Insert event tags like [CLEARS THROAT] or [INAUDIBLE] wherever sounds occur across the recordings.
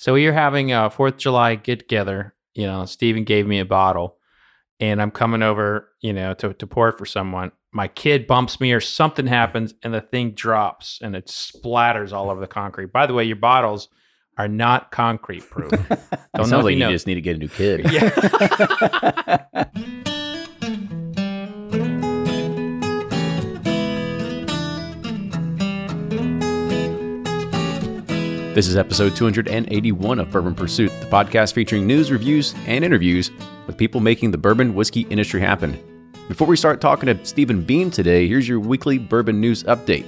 So we are having a Fourth of July get together. You know, Steven gave me a bottle, and I'm coming over, you know, to, to pour it for someone. My kid bumps me or something happens, and the thing drops and it splatters all over the concrete. By the way, your bottles are not concrete proof. [LAUGHS] Don't It sounds like you you know. just need to get a new kid. [LAUGHS] Yeah. [LAUGHS] This is episode 281 of Bourbon Pursuit, the podcast featuring news, reviews, and interviews with people making the bourbon whiskey industry happen. Before we start talking to Stephen Beam today, here's your weekly bourbon news update.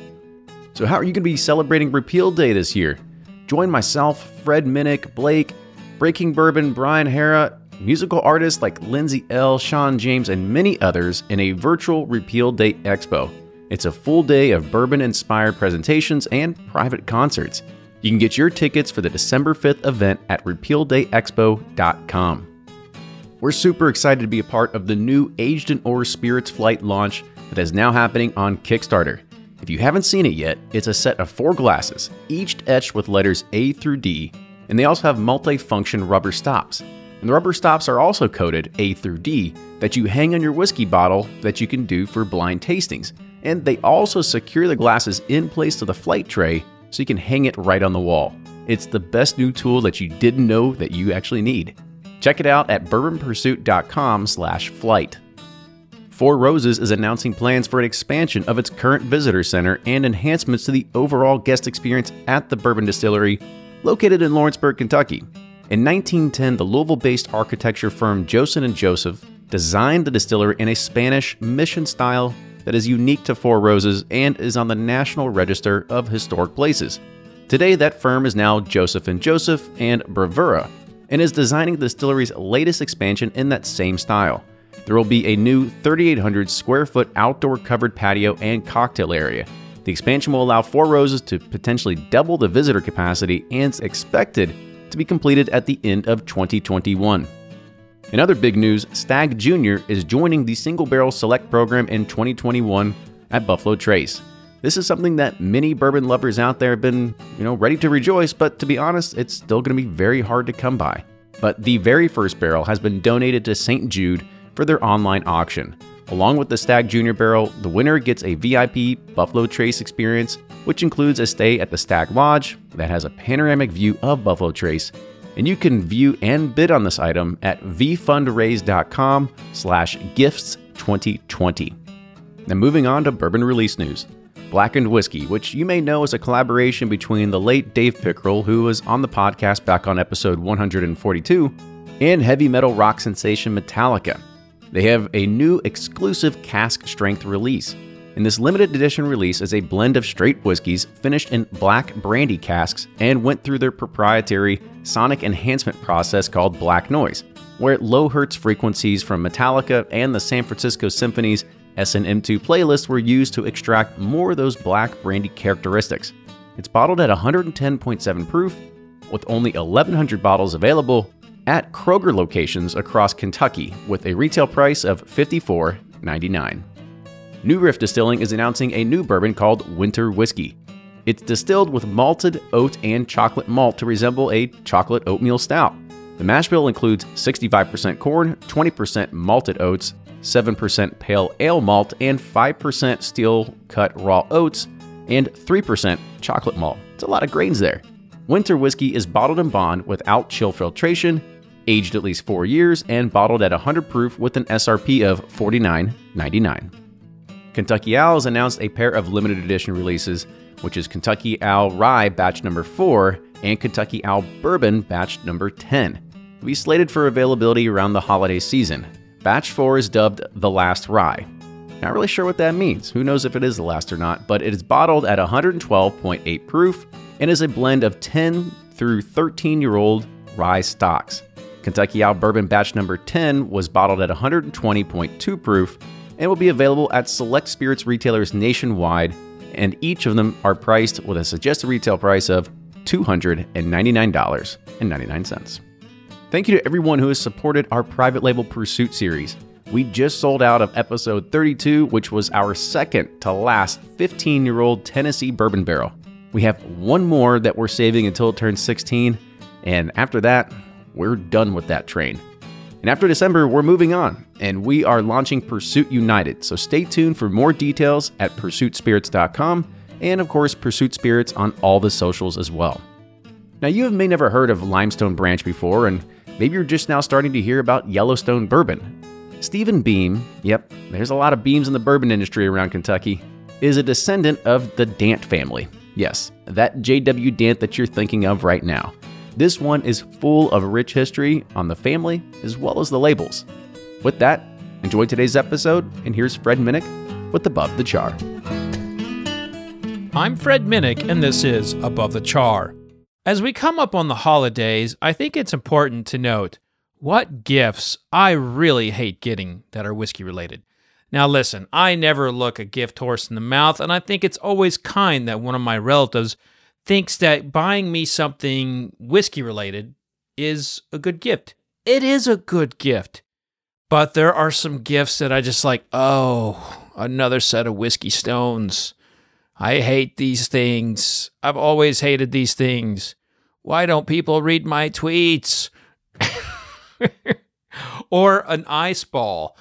So, how are you going to be celebrating Repeal Day this year? Join myself, Fred Minnick, Blake, Breaking Bourbon, Brian Hara, musical artists like Lindsay Ell, Sean James, and many others in a virtual Repeal Day Expo. It's a full day of bourbon inspired presentations and private concerts. You can get your tickets for the December 5th event at repealdayexpo.com. We're super excited to be a part of the new Aged in Ore Spirits flight launch that is now happening on Kickstarter. If you haven't seen it yet, it's a set of four glasses, each etched with letters A through D, and they also have multi-function rubber stops. And the rubber stops are also coated A through D that you hang on your whiskey bottle that you can do for blind tastings. And they also secure the glasses in place to the flight tray so you can hang it right on the wall. It's the best new tool that you didn't know that you actually need. Check it out at bourbonpursuit.com/flight. Four Roses is announcing plans for an expansion of its current visitor center and enhancements to the overall guest experience at the Bourbon Distillery, located in Lawrenceburg, Kentucky. In 1910, the Louisville-based architecture firm Joseph and Joseph designed the distillery in a Spanish mission style that is unique to Four Roses and is on the National Register of Historic Places. Today, that firm is now Joseph and Joseph and Bravura, and is designing the distillery's latest expansion in that same style. There will be a new 3,800 square foot outdoor covered patio and cocktail area. The expansion will allow Four Roses to potentially double the visitor capacity and is expected to be completed at the end of 2021. In other big news, Stag Jr. is joining the Single Barrel Select program in 2021 at Buffalo Trace. This is something that many bourbon lovers out there have been, you know, ready to rejoice, but to be honest, it's still going to be very hard to come by. But the very first barrel has been donated to St. Jude for their online auction. Along with the Stag Junior barrel, the winner gets a VIP Buffalo Trace experience, which includes a stay at the Stag Lodge that has a panoramic view of Buffalo Trace and you can view and bid on this item at vfundraise.com slash gifts 2020 now moving on to bourbon release news. Blackened whiskey which you may know is a collaboration between the late dave Pickerell who was on the podcast back on episode 142 and heavy metal rock sensation metallica. They have a new exclusive cask strength release. And this limited edition release is a blend of straight whiskeys finished in black brandy casks and went through their proprietary sonic enhancement process called Black Noise, where low hertz frequencies from Metallica and the San Francisco Symphony's S&M2 playlist were used to extract more of those black brandy characteristics. It's bottled at 110.7 proof, with only 1,100 bottles available at Kroger locations across Kentucky, with a retail price of $54.99. New Riff Distilling is announcing a new bourbon called Winter Whiskey. It's distilled with malted oat and chocolate malt to resemble a chocolate oatmeal stout. The mash bill includes 65% corn, 20% malted oats, 7% pale ale malt, and 5% steel cut raw oats, and 3% chocolate malt. It's a lot of grains there. Winter whiskey is bottled in bond without chill filtration, aged at least four years, and bottled at 100 proof with an SRP of $49.99. Kentucky Owl has announced a pair of limited edition releases, which is Kentucky Owl Rye Batch Number 4 and Kentucky Owl Bourbon Batch Number 10. They'll be slated for availability around the holiday season. Batch 4 is dubbed the Last Rye. Not really sure what that means. Who knows if it is the last or not, but it is bottled at 112.8 proof and is a blend of 10 through 13 year old rye stocks. Kentucky Owl Bourbon Batch Number 10 was bottled at 120.2 proof and will be available at select spirits retailers nationwide, and each of them are priced with a suggested retail price of $299.99. Thank you to everyone who has supported our private label pursuit series. We just sold out of episode 32, which was our second to last 15 year old Tennessee bourbon barrel. We have one more that we're saving until it turns 16, And after that, we're done with that train. And after December, we're moving on and we are launching Pursuit United. So stay tuned for more details at pursuitspirits.com and, of course, Pursuit Spirits on all the socials as well. Now, you may never heard of Limestone Branch before, and maybe you're just now starting to hear about Yellowstone Bourbon. Stephen Beam, yep, there's a lot of beams in the bourbon industry around Kentucky, is a descendant of the Dant family. Yes, that J.W. Dant that you're thinking of right now. This one is full of rich history on the family as well as the labels. With that, enjoy today's episode, and here's Fred Minnick with Above the Char. I'm Fred Minnick, and this is Above the Char. As we come up on the holidays, I think it's important to note what gifts I really hate getting that are whiskey related. Now, listen, I never look a gift horse in the mouth, and I think it's always kind that one of my relatives thinks that buying me something whiskey related is a good gift. It is a good gift. But there are some gifts that I just like, oh, another set of whiskey stones. I hate these things. I've always hated these things. Why don't people read my tweets? [LAUGHS] or an ice ball.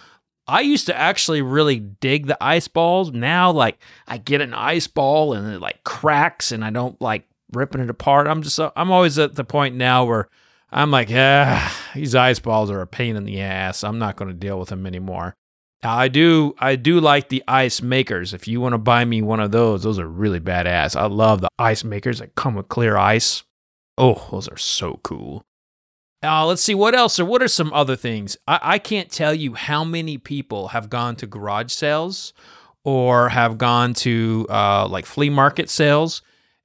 I used to actually really dig the ice balls. Now, like, I get an ice ball and it like cracks and I don't like ripping it apart. I'm just, uh, I'm always at the point now where I'm like, yeah, these ice balls are a pain in the ass. I'm not going to deal with them anymore. Now, I do, I do like the ice makers. If you want to buy me one of those, those are really badass. I love the ice makers that come with clear ice. Oh, those are so cool. Uh, let's see what else or what are some other things. I, I can't tell you how many people have gone to garage sales or have gone to uh, like flea market sales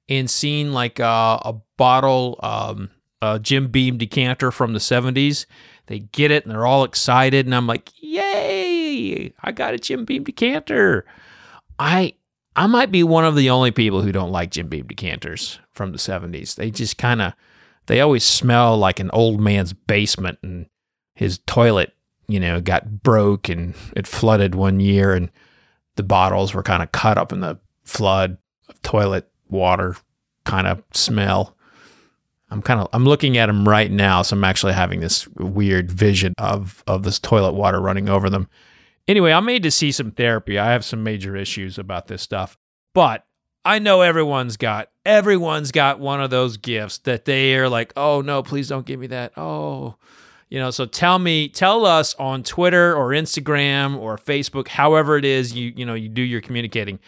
and seen like uh, a bottle, um, a Jim Beam decanter from the 70s. They get it and they're all excited, and I'm like, "Yay! I got a Jim Beam decanter." I I might be one of the only people who don't like Jim Beam decanters from the 70s. They just kind of they always smell like an old man's basement and his toilet, you know, got broke and it flooded one year and the bottles were kind of cut up in the flood of toilet water kind of smell. I'm kind of I'm looking at them right now, so I'm actually having this weird vision of of this toilet water running over them. Anyway, I'm made to see some therapy. I have some major issues about this stuff. But I know everyone's got everyone's got one of those gifts that they are like, "Oh no, please don't give me that." Oh, you know, so tell me, tell us on Twitter or Instagram or Facebook, however it is you you know you do your communicating.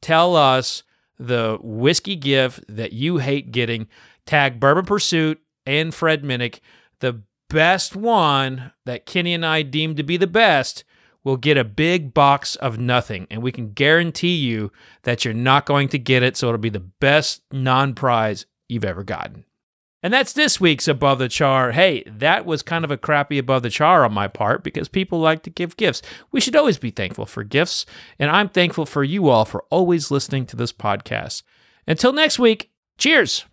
Tell us the whiskey gift that you hate getting. Tag Bourbon Pursuit and Fred Minnick. The best one that Kenny and I deem to be the best will get a big box of nothing. And we can guarantee you that you're not going to get it. So it'll be the best non prize you've ever gotten. And that's this week's Above the Char. Hey, that was kind of a crappy Above the Char on my part because people like to give gifts. We should always be thankful for gifts. And I'm thankful for you all for always listening to this podcast. Until next week, cheers.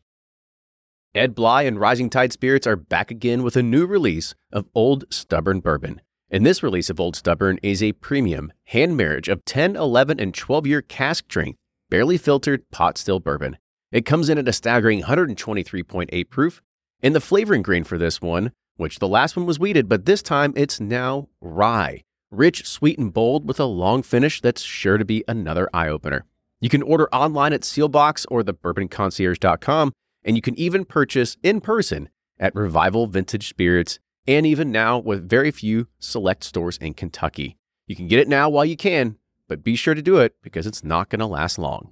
Ed Bly and Rising Tide Spirits are back again with a new release of Old Stubborn Bourbon. And this release of Old Stubborn is a premium hand marriage of 10, 11, and 12 year cask strength, barely filtered pot still bourbon. It comes in at a staggering 123.8 proof. And the flavoring grain for this one, which the last one was wheated, but this time it's now rye. Rich, sweet, and bold with a long finish that's sure to be another eye opener. You can order online at Seelbach's or thebourbonconcierge.com, and you can even purchase in person at Revival Vintage Spirits and even now with very few select stores in Kentucky. You can get it now while you can, but be sure to do it because it's not going to last long.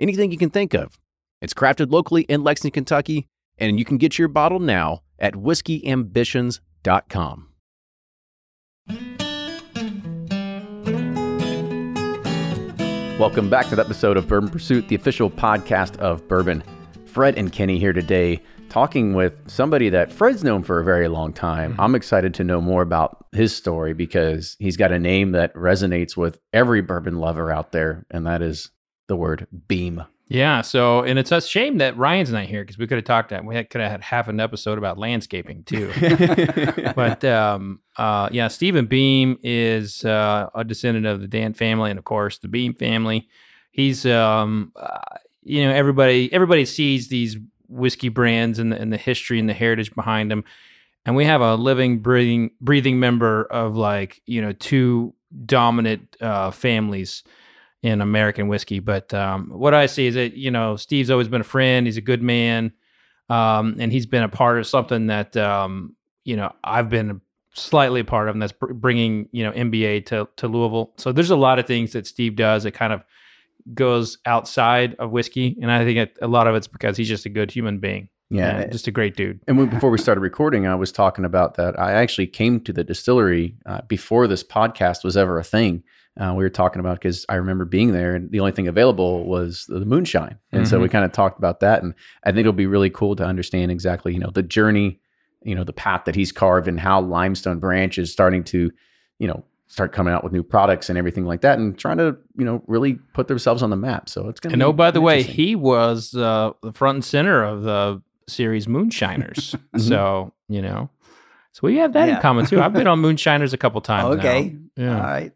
anything you can think of. It's crafted locally in Lexington, Kentucky, and you can get your bottle now at whiskeyambitions.com. Welcome back to the episode of Bourbon Pursuit, the official podcast of bourbon. Fred and Kenny here today talking with somebody that Fred's known for a very long time. Mm-hmm. I'm excited to know more about his story because he's got a name that resonates with every bourbon lover out there, and that is the word beam. Yeah. So, and it's a shame that Ryan's not here because we could have talked. That we could have had half an episode about landscaping too. [LAUGHS] but um, uh, yeah, Stephen Beam is uh, a descendant of the Dant family, and of course the Beam family. He's um, uh, you know everybody everybody sees these whiskey brands and the, and the history and the heritage behind them, and we have a living, breathing, breathing member of like you know two dominant uh, families in American whiskey. But um, what I see is that you know Steve's always been a friend. He's a good man, um, and he's been a part of something that um, you know I've been slightly a part of, and that's br- bringing you know NBA to to Louisville. So there's a lot of things that Steve does that kind of goes outside of whiskey, and I think a lot of it's because he's just a good human being. Yeah. and just a great dude. And when, before we started recording, I was talking about that. I actually came to the distillery uh, before this podcast was ever a thing. Uh, we were talking about because I remember being there, and the only thing available was the, the moonshine, and so we kind of talked about that. And I think it'll be really cool to understand exactly, you know, the journey, you know, the path that he's carved, and how Limestone Branch is starting to, you know, start coming out with new products and everything like that, and trying to, you know, really put themselves on the map. So it's gonna. And be oh, by the way, he was uh, the front and center of the series Moonshiners. [LAUGHS] so you know, so we have that in common too. I've been on [LAUGHS] Moonshiners a couple times. now. Okay. Yeah. All right.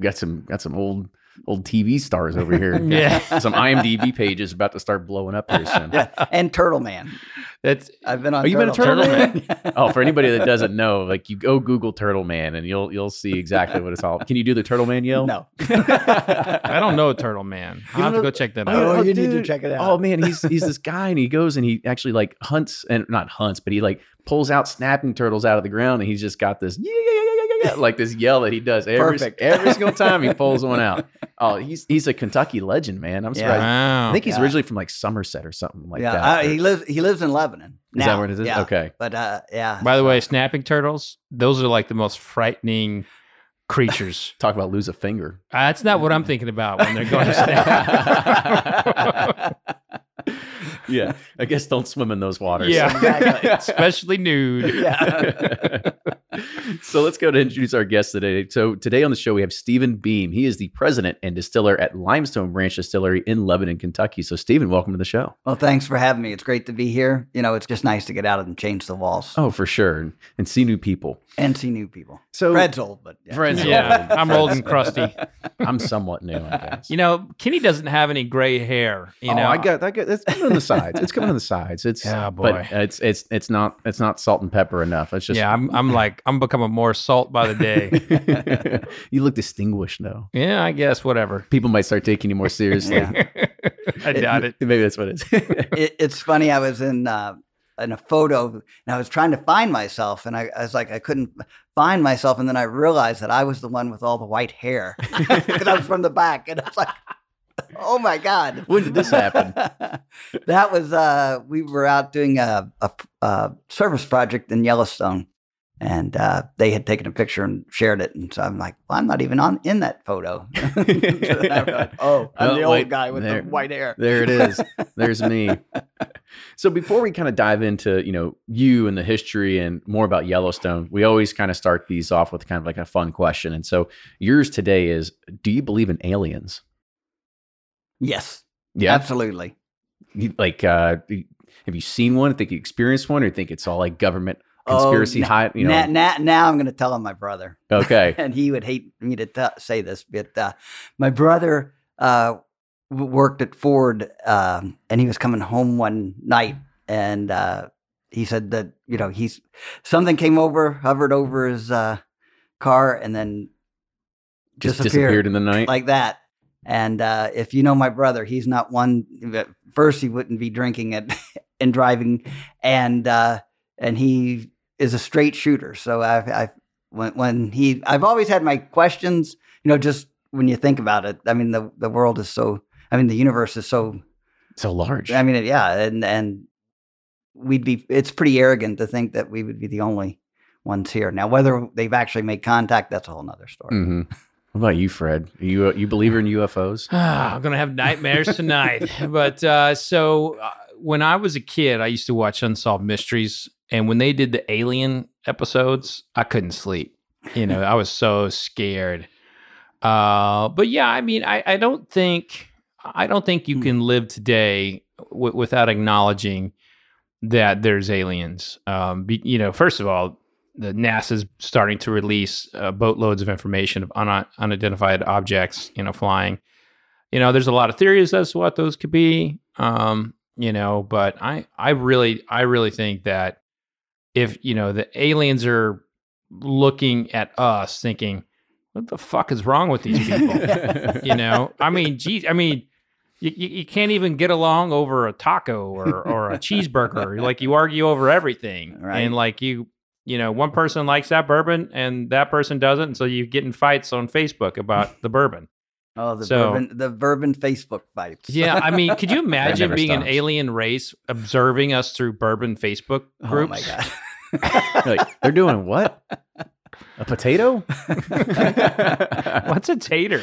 Got some got some old old TV stars over here. [LAUGHS] Yeah. some IMDb pages about to start blowing up here soon. Yeah. And Turtle Man. That's I've been on. Oh, you been a Turtle, Turtle Man. [LAUGHS] Oh, for anybody that doesn't know, like you go Google Turtle Man and you'll you'll see exactly what it's all. Can you do the Turtle Man yell? No. [LAUGHS] I don't know Turtle Man. I'll have to go check that Oh, out. Oh, you need to check it out. Oh man, he's he's this guy and he goes and he actually like hunts and not hunts, but he like pulls out snapping turtles out of the ground and he's just got this yeah yeah yeah yeah yeah, yeah like this yell that he does every Perfect. every single [LAUGHS] time he pulls one out. Oh, he's he's a Kentucky legend, man. I'm Yeah. surprised. Wow. I think he's Yeah. originally from like Somerset or something like yeah. that. I- Or- he lives. He lives in Lebanon. Is that now. where it is? Yeah. Okay. But uh, yeah. By the way, snapping turtles, those are like the most frightening creatures. [LAUGHS] Talk about lose a finger. Uh, That's not what I'm thinking about when they're going to [LAUGHS] snap. Yeah, I guess don't swim in those waters. yeah, Exactly. [LAUGHS] especially nude. Yeah. [LAUGHS] so let's go to introduce our guest today. So today on the show we have Stephen Beam. He is the president and distiller at Limestone Branch Distillery in Lebanon, Kentucky. So Stephen, welcome to the show. well, thanks for having me. It's great to be here. You know, it's just nice to get out and change the walls Oh, for sure, and, and see new people. and see new people. So Fred's old, but yeah. Fred's Yeah, old. [LAUGHS] I'm old and crusty. [LAUGHS] I'm somewhat new, I guess. You know, Kenny doesn't have any gray hair. You oh, know, I got, I got. It's coming on the sides. It's coming on the sides. It's, [LAUGHS] Yeah, boy. but it's, it's, it's not, it's not salt and pepper enough. It's just, yeah, I'm, I'm like, I'm becoming more salt by the day. [LAUGHS] you look distinguished though. yeah, I guess whatever. People might start taking you more seriously. [LAUGHS] I doubt it. Maybe that's what it is. [LAUGHS] it, it's funny. I was in uh, in a photo and I was trying to find myself, and I, I was like, I couldn't find myself, and then I realized that I was the one with all the white hair because I was from the back, and I was like, Oh my God! when did this happen? that was uh, we were out doing a, a, a service project in Yellowstone, and uh, they had taken a picture and shared it, and so I'm like, well, I'm not even on in that photo. So then I realized, oh, I'm Well, the old wait, guy with there- the white hair. There it is. [LAUGHS] There's me. So before we kind of dive into, you know, you and the history and more about Yellowstone, we always kind of start these off with kind of like a fun question. And so yours today is do you believe in aliens? Yes, Yeah. absolutely. Like uh have you seen one? Think you experienced one or think it's all like government conspiracy Oh, high, you know? now, now, now I'm going to tell him my brother, okay. [LAUGHS] and he would hate me to t- say this, but uh, my brother uh, worked at Ford, um, and he was coming home one night, and uh, he said that you know he's something came over, hovered over his uh, car, and then Just disappeared, disappeared in the night. like that. And uh, if you know my brother, he's not one. First, he wouldn't be drinking it [LAUGHS] and driving, and uh, and he is a straight shooter. So I've, I've when when he I've always had my questions. You know, just when you think about it, I mean the the world is so. I mean the universe is so. So large. I mean, yeah, and and we'd be. It's pretty arrogant to think that we would be the only ones here. Now, whether they've actually made contact, that's a whole nother story. hmm What about you, Fred? Are you you believer in UFOs? [SIGHS] I'm gonna have nightmares tonight. [LAUGHS] but uh, so uh, when I was a kid, I used to watch Unsolved Mysteries, and when they did the Alien episodes, I couldn't sleep. You know, I was so scared. Uh, but yeah, I mean, I, I don't think I don't think you Hmm. can live today w- without acknowledging that there's aliens. Um, be, you know, first of all, the NASA's starting to release uh, boatloads of information of un- unidentified objects, you know, flying. You know, there's a lot of theories as to what those could be. Um, you know, but I, I really, I really think that if you know the aliens are looking at us, thinking, "What the fuck is wrong with these people?" [LAUGHS] you know, I mean, geez, I mean, you, you, can't even get along over a taco or, or a cheeseburger. [LAUGHS] like you argue over everything, Right. and like you, you know, one person likes that bourbon and that person doesn't, and so you get in fights on Facebook about the bourbon. [LAUGHS] Oh, the So- bourbon, the bourbon Facebook fights. Yeah, I mean, could you imagine being an alien race observing us through bourbon Facebook Oh groups? my god. Like, they're doing what? A potato? [LAUGHS] What's a tater?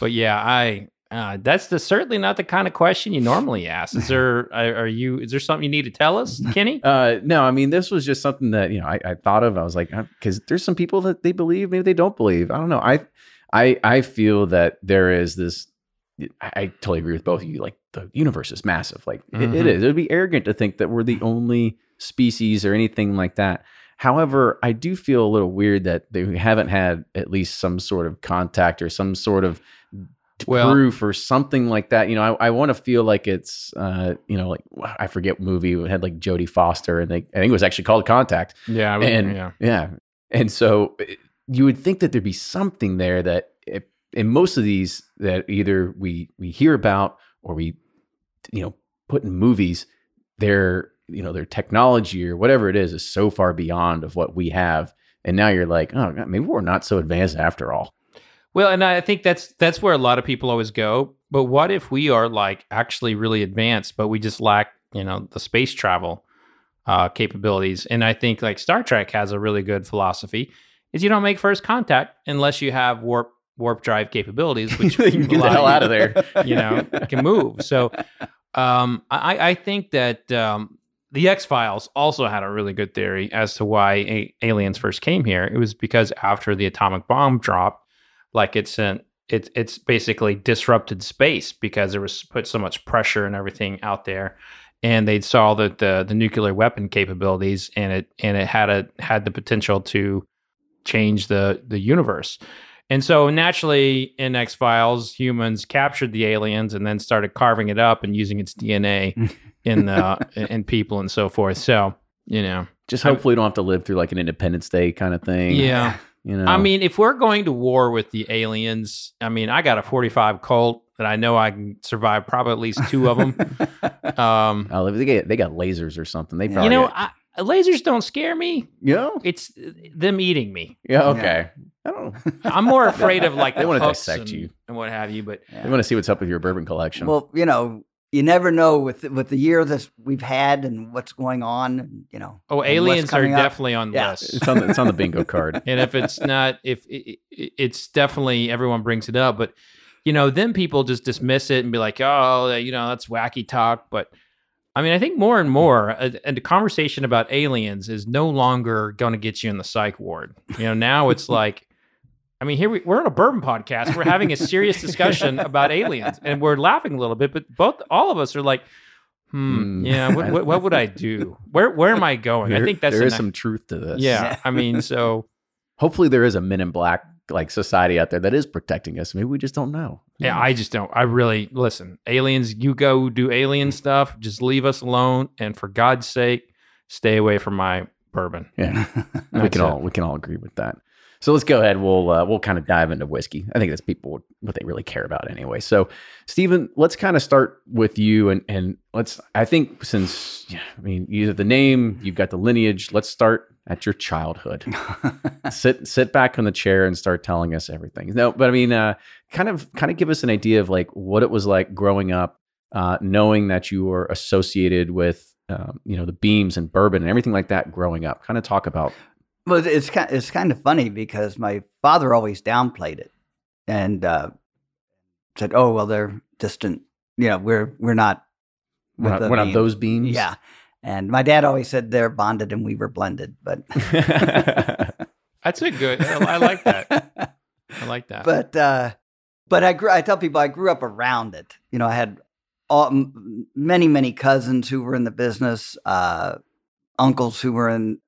but yeah, I uh, that's the certainly not the kind of question you normally ask. Is there [LAUGHS] are, you is there something you need to tell us, Kenny? [LAUGHS] Uh, no, I mean this was just something that you know I, I thought of. I was like, because there's some people that they believe, maybe they don't believe. I don't know. I I I feel that there is this. I, I totally agree with both of you. Like the universe is massive. Like it, it Mhm. is. It would be arrogant to think that we're the only species or anything like that. However, I do feel a little weird that they haven't had at least some sort of contact or some sort of Well- proof or something like that. You know, I, I want to feel like it's, uh, you know, like I forget movie it had like Jodie Foster, and they, I think it was actually called Contact. Yeah, I And yeah. yeah, and so eh, you would think that there'd be something there that, if, in most of these, that either we we hear about or we, you know, put in movies, their you know their technology or whatever it is is so far beyond of what we have, and now you're like, oh, maybe we're not so advanced after all. Well, and I think that's that's where a lot of people always go. But what if we are like actually really advanced, but we just lack, you know, the space travel uh, capabilities? And I think like Star Trek has a really good philosophy: is you don't make first contact unless you have warp warp drive capabilities, [LAUGHS] which you can get the hell out of there. you know, can move. So [LAUGHS] um, I, I think that um, the X Files also had a really good theory as to why a- aliens first came here. It was because after the atomic bomb dropped, like it's an it's it's basically disrupted space because there was put so much pressure and everything out there. And they saw that the the nuclear weapon capabilities and it and it had a had the potential to change the the universe. And so naturally in X Files, humans captured the aliens and then started carving it up and using its DNA [LAUGHS] in the in people and so forth. So, you know. Just hopefully we don't have to live through like an Independence Day kind of thing. Yeah. [LAUGHS] You know, I mean, if we're going to war with the aliens, I mean, I got a 45 Colt that I know I can survive probably at least two of them. [LAUGHS] um, oh, they got they got lasers or something. They probably you know, got- I, lasers don't scare me. you know, It's them eating me. yeah, okay. I don't. know. [LAUGHS] I'm more [LAUGHS] afraid of like They the wanna hooks dissect and, you. and what have you. But I want to see what's up with your bourbon collection. Well, you know, you never know with with the year that we've had and what's going on. You know, oh, and what's aliens are coming up. definitely on the Yeah. list. it's on the, it's on the bingo [LAUGHS] card. and if it's not if it, it, it's definitely everyone brings it up but you know then people just dismiss it and be like oh you know that's wacky talk but i mean i think more and more a, a conversation about aliens is no longer going to get you in the psych ward you know now it's [LAUGHS] like i mean here we, we're on a bourbon podcast we're having a serious discussion about aliens and we're laughing a little bit but both all of us are like hmm, Hmm. yeah what, what, what would i do where where am i going i think that's there a some truth to this. yeah [LAUGHS] i mean so Hopefully, there is a Men in Black like society out there that is protecting us. Maybe we just don't know. Yeah, I just don't. I really listen. Aliens, you go do alien stuff. Just leave us alone, and for God's sake, stay away from my bourbon. yeah. [LAUGHS] we can it. all we can all agree with that. So let's go ahead. We'll uh, we'll kind of dive into whiskey. I think that's people what they really care about anyway. So, Stephen, let's kind of start with you and and let's. I think since yeah, I mean you have the name, you've got the lineage. Let's start at your childhood. [LAUGHS] sit sit back on the chair and start telling us everything. No, but I mean, uh, kind of kind of give us an idea of like what it was like growing up, uh, knowing that you were associated with um, you know the beams and bourbon and everything like that growing up. Kind of talk about Well, it's kind it's kind of funny because my father always downplayed it and uh, said, "Oh well, they're distant. You know, we're we're not we're not, we're not those beams. Yeah, and my dad always said they're bonded and we were blended, but [LAUGHS] [LAUGHS] That's a good. I, I like that. [LAUGHS] I like that. but uh, but I grew. I tell people I grew up around it. You know, I had all, m- many many cousins who were in the business, uh, uncles who were in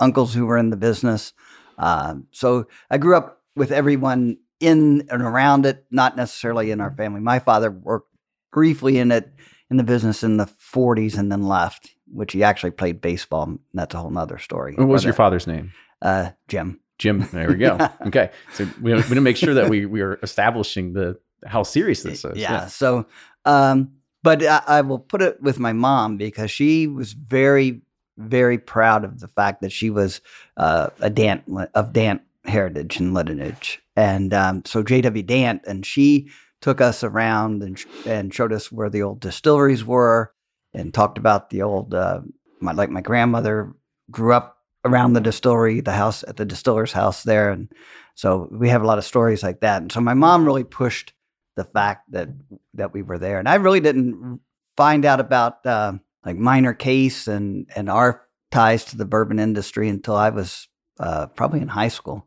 uncles who were in the business. Uh, so I grew up with everyone in and around it, not necessarily in our family. My father worked briefly in it in the business in the 40s and then left, which he actually played baseball. That's a whole nother story. what was your father's name? uh, Jim? Jim. There we go. [LAUGHS] okay, so we we to make sure that we we are establishing the how serious this is. yeah. So, um, but I, I will put it with my mom because she was very, very proud of the fact that she was uh, a Dant of Dant heritage and lineage, and um, so J.W. Dant, and she took us around and sh- and showed us where the old distilleries were, and talked about the old, uh, my, like my grandmother grew up around the distillery, the house at the distiller's house there, and so we have a lot of stories like that. And so my mom really pushed the fact that that we were there, and I really didn't find out about uh, like minor case and and our ties to the bourbon industry until I was uh, probably in high school.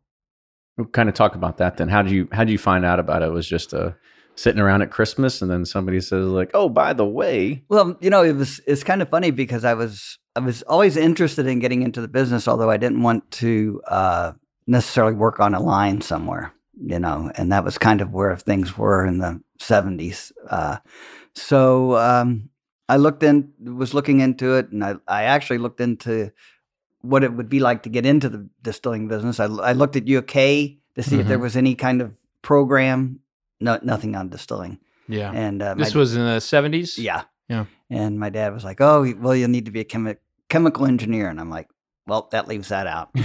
We'll kind of talk about that then. How did you how did you find out about it? it was just uh, sitting around at Christmas, and then somebody says like, "Oh, by the way." Well, you know, it was it's kind of funny because I was I was always interested in getting into the business, although I didn't want to uh, necessarily work on a line somewhere, you know, and that was kind of where things were in the seventies. Uh, so um, I looked in, was looking into it, and I I actually looked into what it would be like to get into the distilling business. I, I looked at UK to see if there Mhm. was any kind of program. No, nothing on distilling. yeah. And uh, my This was in the seventies. yeah. Yeah. And my dad was like, "Oh, well, you'll need to be a chemi- chemical engineer," and I'm like, "Well, that leaves that out." [LAUGHS]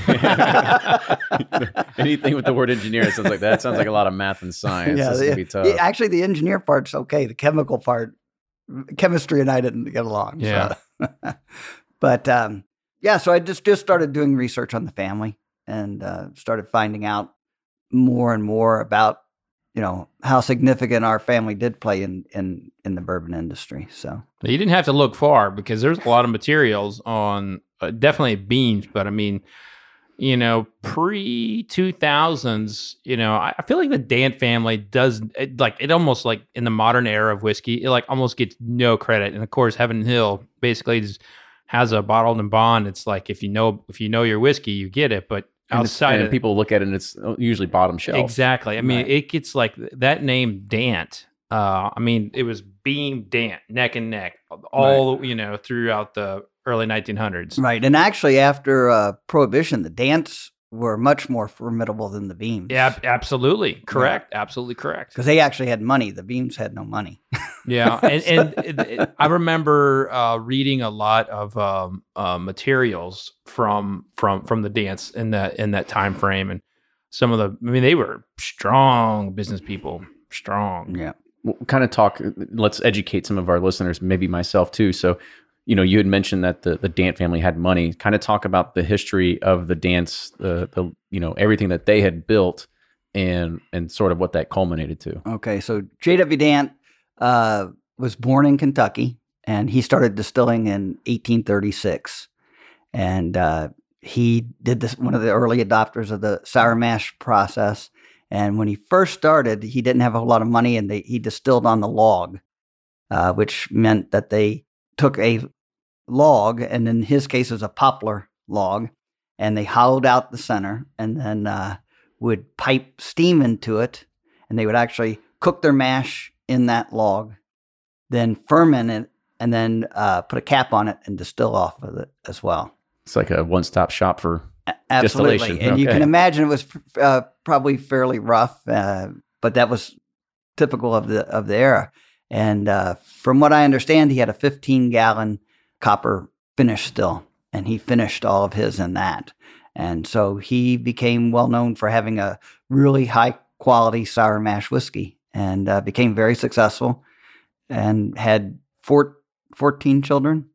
Anything with the word engineer sounds like that sounds like a lot of math and science. Yeah, this the- be tough. Yeah, actually, the engineer part's okay. The chemical part, chemistry and I didn't get along. Yeah. So. [LAUGHS] but um, yeah, so I just just started doing research on the family and uh, started finding out more and more about you know how significant our family did play in in in the bourbon industry. So You didn't have to look far because there's a lot of materials on uh, definitely Beams, but I mean, you know, pre 2000s, you know, I, I feel like the Dant family does it, like it almost like in the modern era of whiskey, it like almost gets no credit. And of course, Heaven Hill basically just has a bottled and bond. It's like if you know if you know your whiskey, you get it, but outside and of people look at it, and it's usually bottom shelf. Exactly. I mean, Right. it gets like that name Dant. Uh, I mean, it was Beam Dant, neck and neck, all you know throughout the early 1900s. right, and actually after uh, Prohibition, the Dants were much more formidable than the beams. Yeah, absolutely correct. Absolutely correct. because they actually had money. The beams had no money. [LAUGHS] Yeah, and, and it, it- I remember uh, reading a lot of um, uh, materials from from from the Dants in that in that time frame, and some of the. I mean, they were strong business people. Strong. Yeah. We'll kind of talk. Let's educate some of our listeners, maybe myself too. So, you know, you had mentioned that the the Dant family had money. Kind of talk about the history of the Dants, the the you know everything that they had built, and and sort of what that culminated to. Okay, so J.W. Dant uh, was born in Kentucky, and he started distilling in 1836, and uh, he did this one of the early adopters of the sour mash process. And when he first started, he didn't have a whole lot of money, and they, he distilled on the log, uh, which meant that they took a log, and in his case, it was a poplar log, and they hollowed out the center, and then uh, would pipe steam into it, and they would actually cook their mash in that log, then ferment it, and then uh, put a cap on it and distill off of it as well. It's like a one-stop shop for Absolutely, Distillation, and you can imagine it was uh, probably fairly rough, uh, but that was typical of the of the era. And uh, from what I understand, he had a 15 gallon copper finish still, and he finished all of his in that. And so he became well known for having a really high quality sour mash whiskey, and uh, became very successful, and had four, 14 children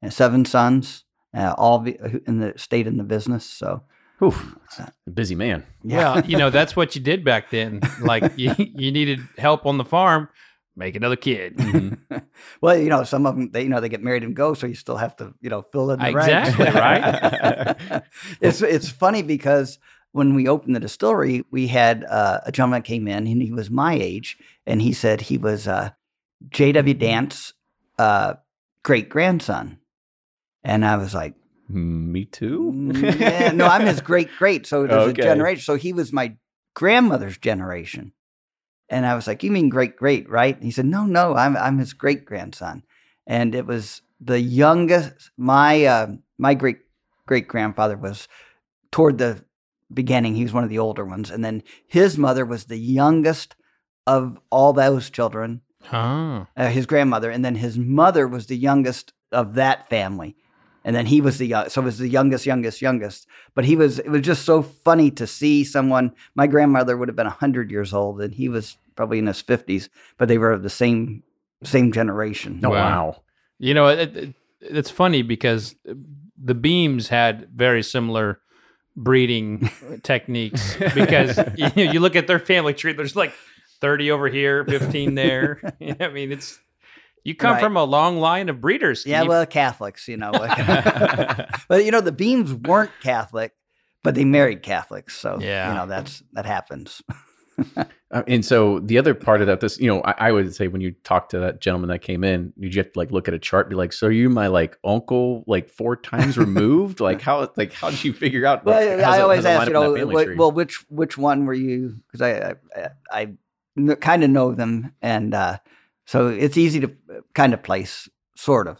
and seven sons, uh, all in the stayed in the business. So. whew, a busy man. Well, you know, that's what you did back then. Like [LAUGHS] you, you needed help on the farm, make another kid. Mhm. [LAUGHS] Well, you know, some of them, they, you know, they get married and go, so you still have to, you know, fill in the ranks. Exactly, right? [LAUGHS] it's it's funny because when we opened the distillery, we had uh, a gentleman came in, and he was my age, and he said he was uh, J.W. Dant's uh, great grandson, and I was like, Me too. "Mm, [LAUGHS] yeah, no, I'm his great great, so there's Okay. a generation. So he was my grandmother's generation. And I was like, "You mean great great, right?" And he said, "No, no, I'm I'm his great grandson." And it was the youngest. My uh, my great great grandfather was toward the beginning. He was one of the older ones, and then his mother was the youngest of all those children. Oh. Uh, his grandmother, and then his mother was the youngest of that family. And then he was the young, so it was the youngest, youngest, youngest. But he was. It was just so funny to see someone. My grandmother would have been hundred years old, and he was probably in his fifties. But they were of the same same generation. Oh, Wow. wow. You know, it, it, it's funny because the Beams had very similar breeding [LAUGHS] techniques [LAUGHS] because you, know, you look at their family tree, there's like 30 over here, 15 there. [LAUGHS] I mean, it's you come Right. from a long line of breeders. Yeah, well, Catholics, you know. [LAUGHS] [LAUGHS] but you know, the Beams weren't Catholic, but they married Catholics, so Yeah. you know that's that happens. [LAUGHS] Uh, and so the other part of that, this, you know, I, I would say when you talk to that gentleman that came in, you just have to like look at a chart, be like, so are you my like uncle, like four times removed? like how, like how did you figure out? Well, like, how's I always how's it line ask, you know, what, well, which which one were you? Because I I, I kn- kind of know them, and uh, so it's easy to kind of place, sort of.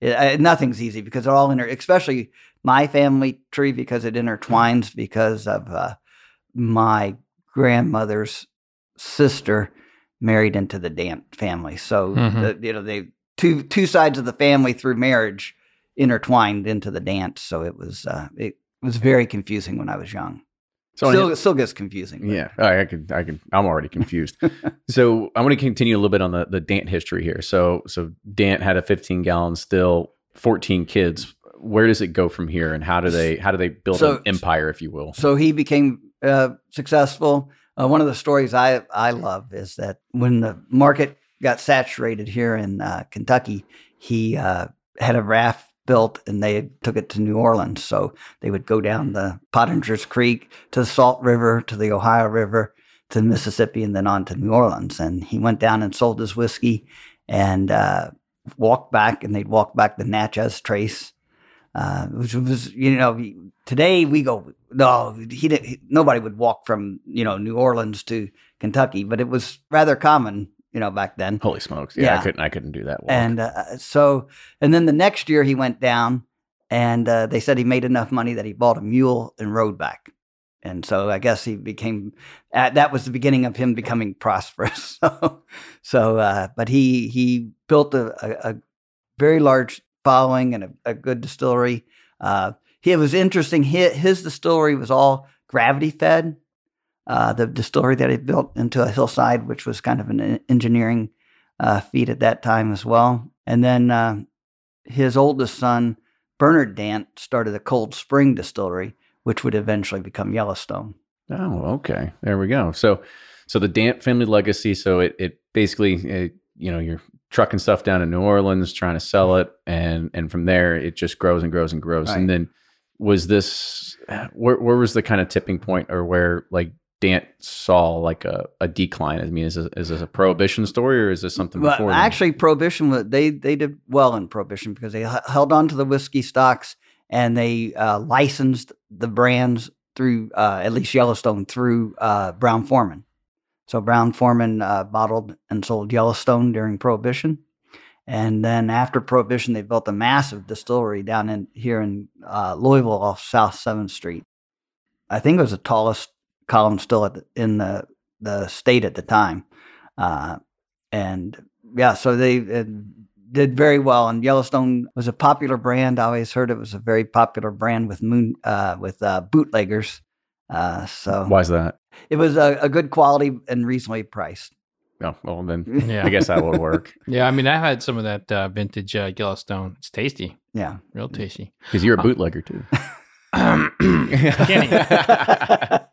It, I, nothing's easy because they're all inter, especially my family tree because it intertwines because of uh, my grandmother's sister married into the Dant family. So Mhm. the, you know they two two sides of the family through marriage intertwined into the Dants. So it was uh, it was very confusing when I was young. So still, it still gets confusing. but- Yeah, I, I could, I could, I'm already confused. [LAUGHS] so I want to continue a little bit on the the Dant history here. So, so Dant had a 15 gallon still, 14 kids. Where does it go from here, and how do they, how do they build So- an empire, if you will? So he became uh, successful. Uh, one of the stories I I love is that when the market got saturated here in uh, Kentucky, he uh, had a raft built and they took it to New Orleans. So they would go down the Pottinger's Creek to the Salt River to the Ohio River to the Mississippi and then on to New Orleans. And he went down and sold his whiskey and uh, walked back, and they'd walk back the Natchez Trace, uh, which was you know today we go no he, didn't, nobody would walk from you know New Orleans to Kentucky, but it was rather common you know back then. Holy smokes! Yeah, I couldn't, I couldn't do that. Walk. And uh, so, and then the next year he went down, and uh, they said he made enough money that he bought a mule and rode back. And so I guess he became. Uh, that was the beginning of him becoming prosperous. [LAUGHS] so, so uh, but he he built a, a, a very large following and a, a good distillery. Uh, he, it was interesting. His, his distillery was all gravity fed. Uh, the distillery that he built into a hillside, which was kind of an engineering uh, feat at that time as well. And then uh, his oldest son, Bernard Dant, started a Cold Spring distillery, which would eventually become Yellowstone. Oh, okay. There we go. So, so the Dant family legacy. So it, it basically, it, you know, you're trucking stuff down to New Orleans, trying to sell it, and and from there it just grows and grows and grows. And then was this where where was the kind of tipping point, or where like Dant saw like a, a decline? I mean, is this, is this a prohibition story, or is this something Well, before? then? actually, Prohibition they they did well in Prohibition because they h- held on to the whiskey stocks and they uh, licensed the brands through uh, at least Yellowstone through uh, Brown-Forman. So Brown-Forman uh, bottled and sold Yellowstone during Prohibition, And then after Prohibition, they built a massive distillery down in here in uh, Louisville off South Seventh Street. I think it was the tallest column still at the, in the the state at the time, uh, and yeah, so they uh, did very well. And Yellowstone was a popular brand. I always heard it was a very popular brand with moon uh, with uh, bootleggers. Uh, so Why is that? it was a, a good quality and reasonably priced. Oh, well, then [LAUGHS] Yeah. I guess that would work Yeah, I mean, I've had some of that uh, vintage uh, Yellowstone. It's tasty, Yeah. real tasty. because you're a bootlegger too. [CLEARS THROAT] Kenny, bro, [LAUGHS]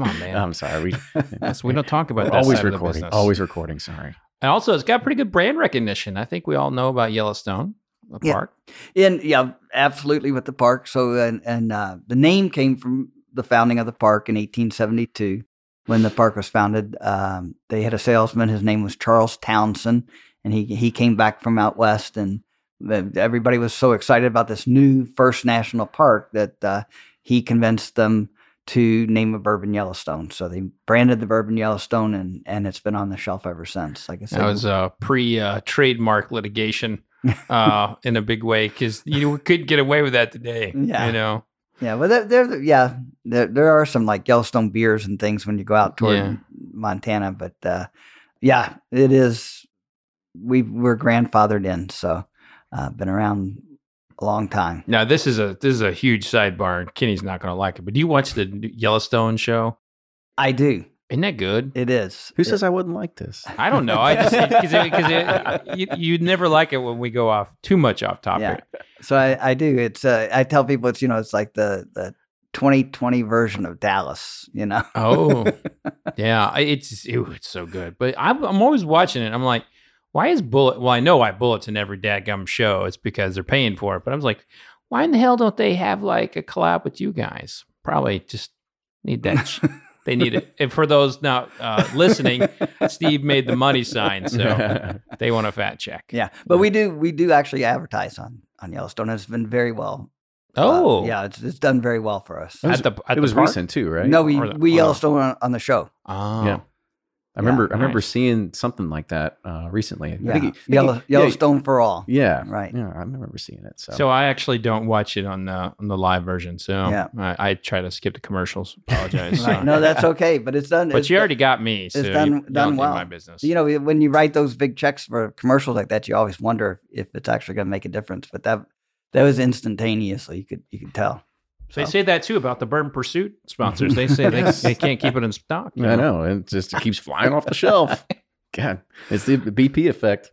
come on, man. I'm sorry. We, [LAUGHS] Yes, we don't talk about that always side of the recording. Always recording. Sorry. And also, it's got pretty good brand recognition. I think we all know about Yellowstone, the Yeah. park. And yeah, absolutely with the park. So and and uh, the name came from the founding of the park in 1872 when the park was founded. Um, they had a salesman. His name was Charles Townsend, and he he came back from out west, and everybody was so excited about this new first national park that uh, he convinced them to name a bourbon Yellowstone. So they branded the bourbon Yellowstone, and and it's been on the shelf ever since. Like I said, That was uh, pre uh, trademark litigation [LAUGHS] uh, in a big way because you couldn't get away with that today. Yeah. You know, Yeah, well, there, there, yeah, there, there are some like Yellowstone beers and things when you go out toward Yeah. Montana, but uh, yeah, it is. We we're grandfathered in, so uh, been around a long time. now this is a this is a huge sidebar, and Kenny's not going to like it. But do you watch the Yellowstone show? I do. Isn't that good? It is. Who says I wouldn't like this? I don't know. I just because because [LAUGHS] you you never like it when we go off too much off topic. Yeah. So I, I do. It's. Uh, I tell people it's you know it's like the the 2020 version of Dallas. You know. Oh, [LAUGHS] yeah. It's ew, it's so good. But I'm I'm always watching it. I'm like, why is Bulleit? Well, I know why Bulleit's in every dadgum show. It's because they're paying for it. But I was like, why in the hell don't they have like a collab with you guys? Probably just need that. sh- [LAUGHS] they need it. And for those now uh, listening, Steve made the money sign, so [LAUGHS] they want a fat check. Yeah, but we do we do actually advertise on on Yellowstone. It's been very well. uh, Oh, yeah, it's it's done very well for us. It was- At the at it the was park? recent too, right? No, we the- we or- Yellowstone on, on the show. Oh, Yeah. I remember. Yeah, I remember seeing something like that uh, recently. I Yeah, think it- I think Yellow, it- Yellowstone for all. Yeah, Right. Yeah, I remember seeing it. So, So I actually don't watch it on the on the live version. So Yeah. I, I try to skip the commercials. Apologize. [LAUGHS] Right. No, that's [LAUGHS] okay, but it's done. but it's you done- already got me. So done- you, done don't well. My business. You know, when you write those big checks for commercials like that, you always wonder if it's actually going to make a difference. But that that was instantaneously. You could you could tell. They say that too about the Bourbon Pursuit sponsors. They say they, [LAUGHS] they can't keep it in stock. you I know, and it just it keeps flying off the shelf. [LAUGHS] God, it's the BP effect.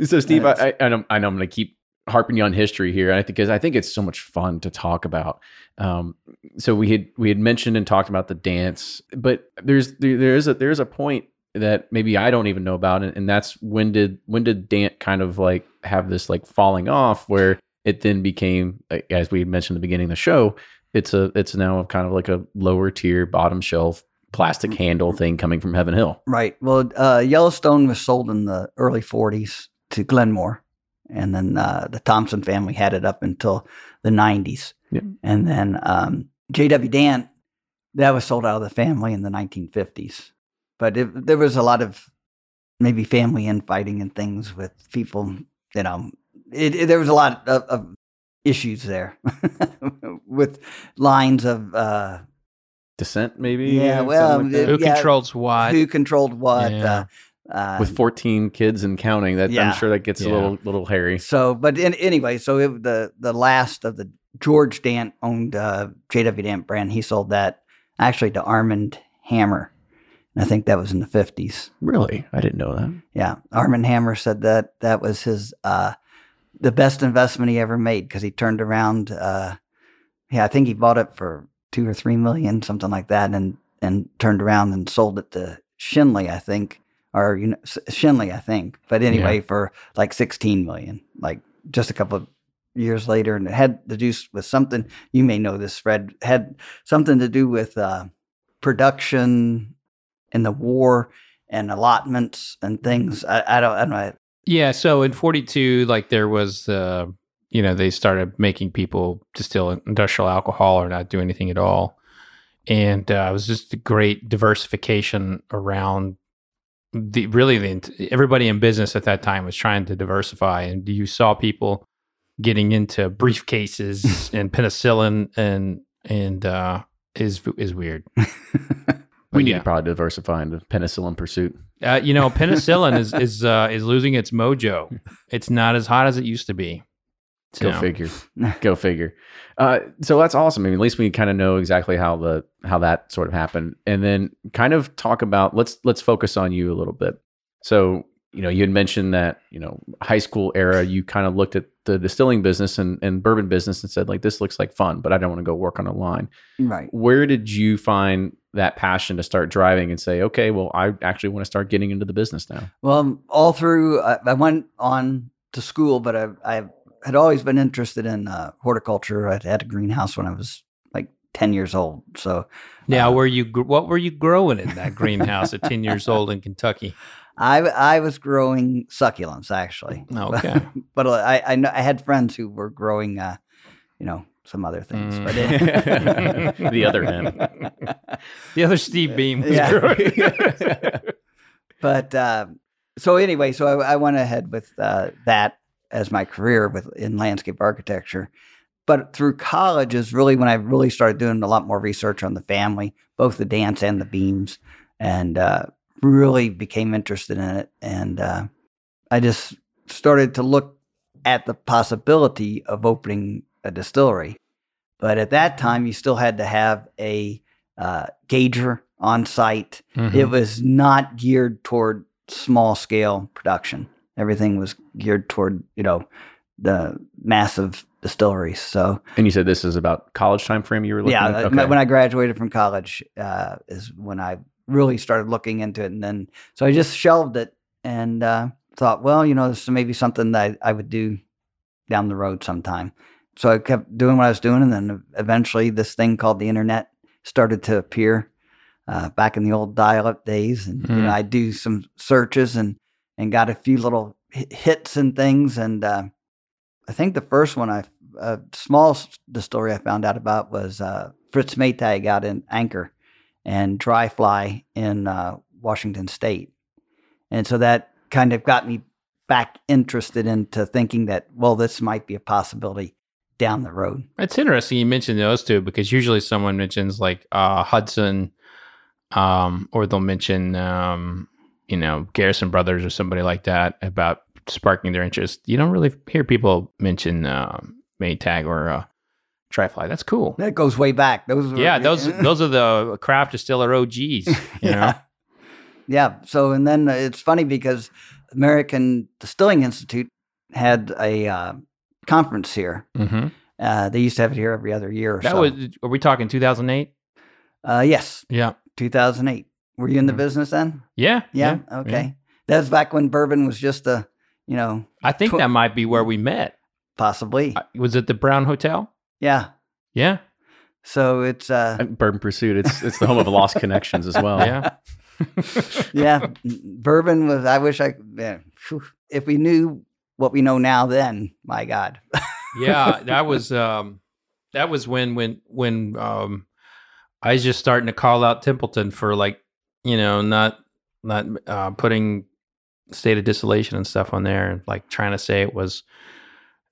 [LAUGHS] so, Steve, I, I, I know, I know I'm going to keep harping you on history here, I think because I think it's so much fun to talk about. Um, so we had we had mentioned and talked about the Dants, but there's there, there is a there's a point that maybe I don't even know about, and, and that's when did when did Dants kind of like have this like falling off where it then became as we mentioned at the beginning of the show, it's a it's now kind of like a lower tier, bottom shelf plastic handle thing coming from Heaven Hill. Right. Well, uh, Yellowstone was sold in the early 40s to Glenmore. And then uh, the Thompson family had it up until the 90s. Yep. And then um, J.W. Dant, that was sold out of the family in the 1950s. But it, there was a lot of maybe family infighting and things with people, you know, it, it- there was a lot of, of issues there [LAUGHS] with lines of uh, Descent, maybe. Yeah, well, like it- Who yeah, controls what? who controlled what. Yeah. Uh, uh, with 14 kids and counting. That Yeah. I'm sure that gets a little little hairy. So, but in, anyway, so it, the the last of the George Dant owned uh, JW Dant brand. He sold that actually to Armand Hammer, and I think that was in the fifties. Really, I didn't know that. Yeah, Armand Hammer said that that was his uh, the best investment he ever made because he turned around. Uh, yeah, I think he bought it for two or three million, something like that, and and turned around and sold it to Schenley, I think, or you know Schenley, I think. But anyway, for like sixteen million, like just a couple of years later, and it had to do with something. You may know this, Fred. Had something to do with uh, production in the war and allotments and things. I, I don't. I don't know. Yeah, so in 42 like there was uh you know, they started making people distill industrial alcohol or not do anything at all. And uh, it was just a great diversification around the really the everybody in business at that time was trying to diversify, and you saw people getting into briefcases [LAUGHS] and penicillin and and uh, is is weird. [LAUGHS] We need yeah. to probably diversify into the penicillin pursuit. Uh, you know, [LAUGHS] penicillin is is uh, is losing its mojo. It's not as hot as it used to be. Go figure. [LAUGHS] Go figure. Uh, so that's awesome. I mean, at least we kind of know exactly how the how that sort of happened, and then kind of talk about let's let's focus on you a little bit. So you know, you had mentioned that you know high school era, you kind of looked at the distilling business and, and bourbon business and said like this looks like fun, but I don't want to go work on a line. Right. Where did you find that passion to start driving and say, okay, well, I actually want to start getting into the business now? Well, all through, I, I went on to school, but I, I had always been interested in uh, horticulture. I had a greenhouse when I was like 10 years old. So now, were you what were you growing in that [LAUGHS] greenhouse at ten years old in Kentucky? I, I was growing succulents actually. Okay. [LAUGHS] but I, I, know, I had friends who were growing, uh, you know, some other things. But it, [LAUGHS] the other end. [LAUGHS] The other Steve Beam was Yeah. growing. but uh, so anyway, so I, I went ahead with uh, that as my career with in landscape architecture. But through college is really when I really started doing a lot more research on the family, both the Dants and the beams, and uh, really became interested in it. And uh, I just started to look at the possibility of opening a distillery. But at that time, you still had to have a uh, gauger on site Mhm. it was not geared toward small scale production. Everything was geared toward, you know, the massive distilleries. So And you said this is about college time frame you were looking yeah, at? uh, Okay. when I graduated from college uh, is when I really started looking into it. And then, so I just shelved it and uh, thought, well, you know, this is maybe something that I, I would do down the road sometime. So I kept doing what I was doing. And then eventually this thing called the internet started to appear uh, back in the old dial up days. And, you Mhm. know, I do some searches and, and got a few little hits and things. And uh, I think the first one I, a small s- distillery I found out about was uh, Fritz Maytag out in Anchor and Dry Fly in uh, Washington State. And so that kind of got me back interested into thinking that, well, this might be a possibility down the road. It's interesting you mentioned those two because usually someone mentions like uh, Hudson, um, or they'll mention um, you know Garrison Brothers or somebody like that about sparking their interest. You don't really hear people mention um, Maytag or uh, Dry Fly. That's cool. That goes way back. Those were, Yeah, those [LAUGHS] those are the craft distiller OGs. You [LAUGHS] know, yeah. Yeah. So, and then it's funny because American Distilling Institute had a uh, conference here. hmm Uh, they used to have it here every other year or that so. was. Are we talking 2008? uh, yes, Yeah, 2008. Were you in the Mhm. business then? yeah, Yeah. okay. That was back when bourbon was just a, you know, I think Tw- that might be where we met. possibly. Was it the Brown Hotel? Yeah. Yeah, So it's, uh, And Bourbon Pursuit. It's it's the home of lost connections as well. yeah. [LAUGHS] yeah, bourbon was, I wish I, yeah, phew. if we knew what we know now then, my God. [LAUGHS] yeah that was um that was when when when um i was just starting to call out templeton for like you know not not uh putting state of distillation and stuff on there and like trying to say it was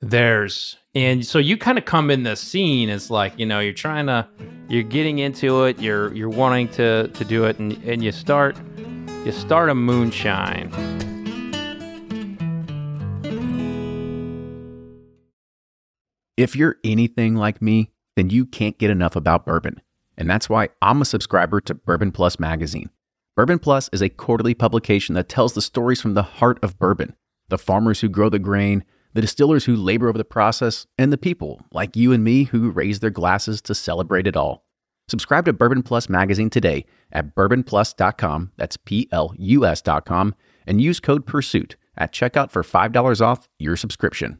theirs and so you kind of come in the scene as like you know you're trying to you're getting into it you're you're wanting to to do it and and you start you start a moonshine If you're anything like me, then you can't get enough about bourbon. And that's why I'm a subscriber to Bourbon Plus magazine. Bourbon Plus is a quarterly publication that tells the stories from the heart of bourbon the farmers who grow the grain, the distillers who labor over the process, and the people like you and me who raise their glasses to celebrate it all. Subscribe to Bourbon Plus magazine today at bourbonplus.com, that's P L U S.com, and use code PURSUIT at checkout for $5 off your subscription.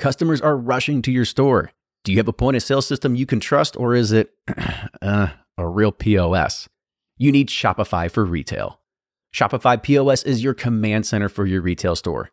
Customers are rushing to your store. Do you have a point of sale system you can trust, or is it [CLEARS THROAT] uh, a real POS? You need Shopify for retail. Shopify POS is your command center for your retail store.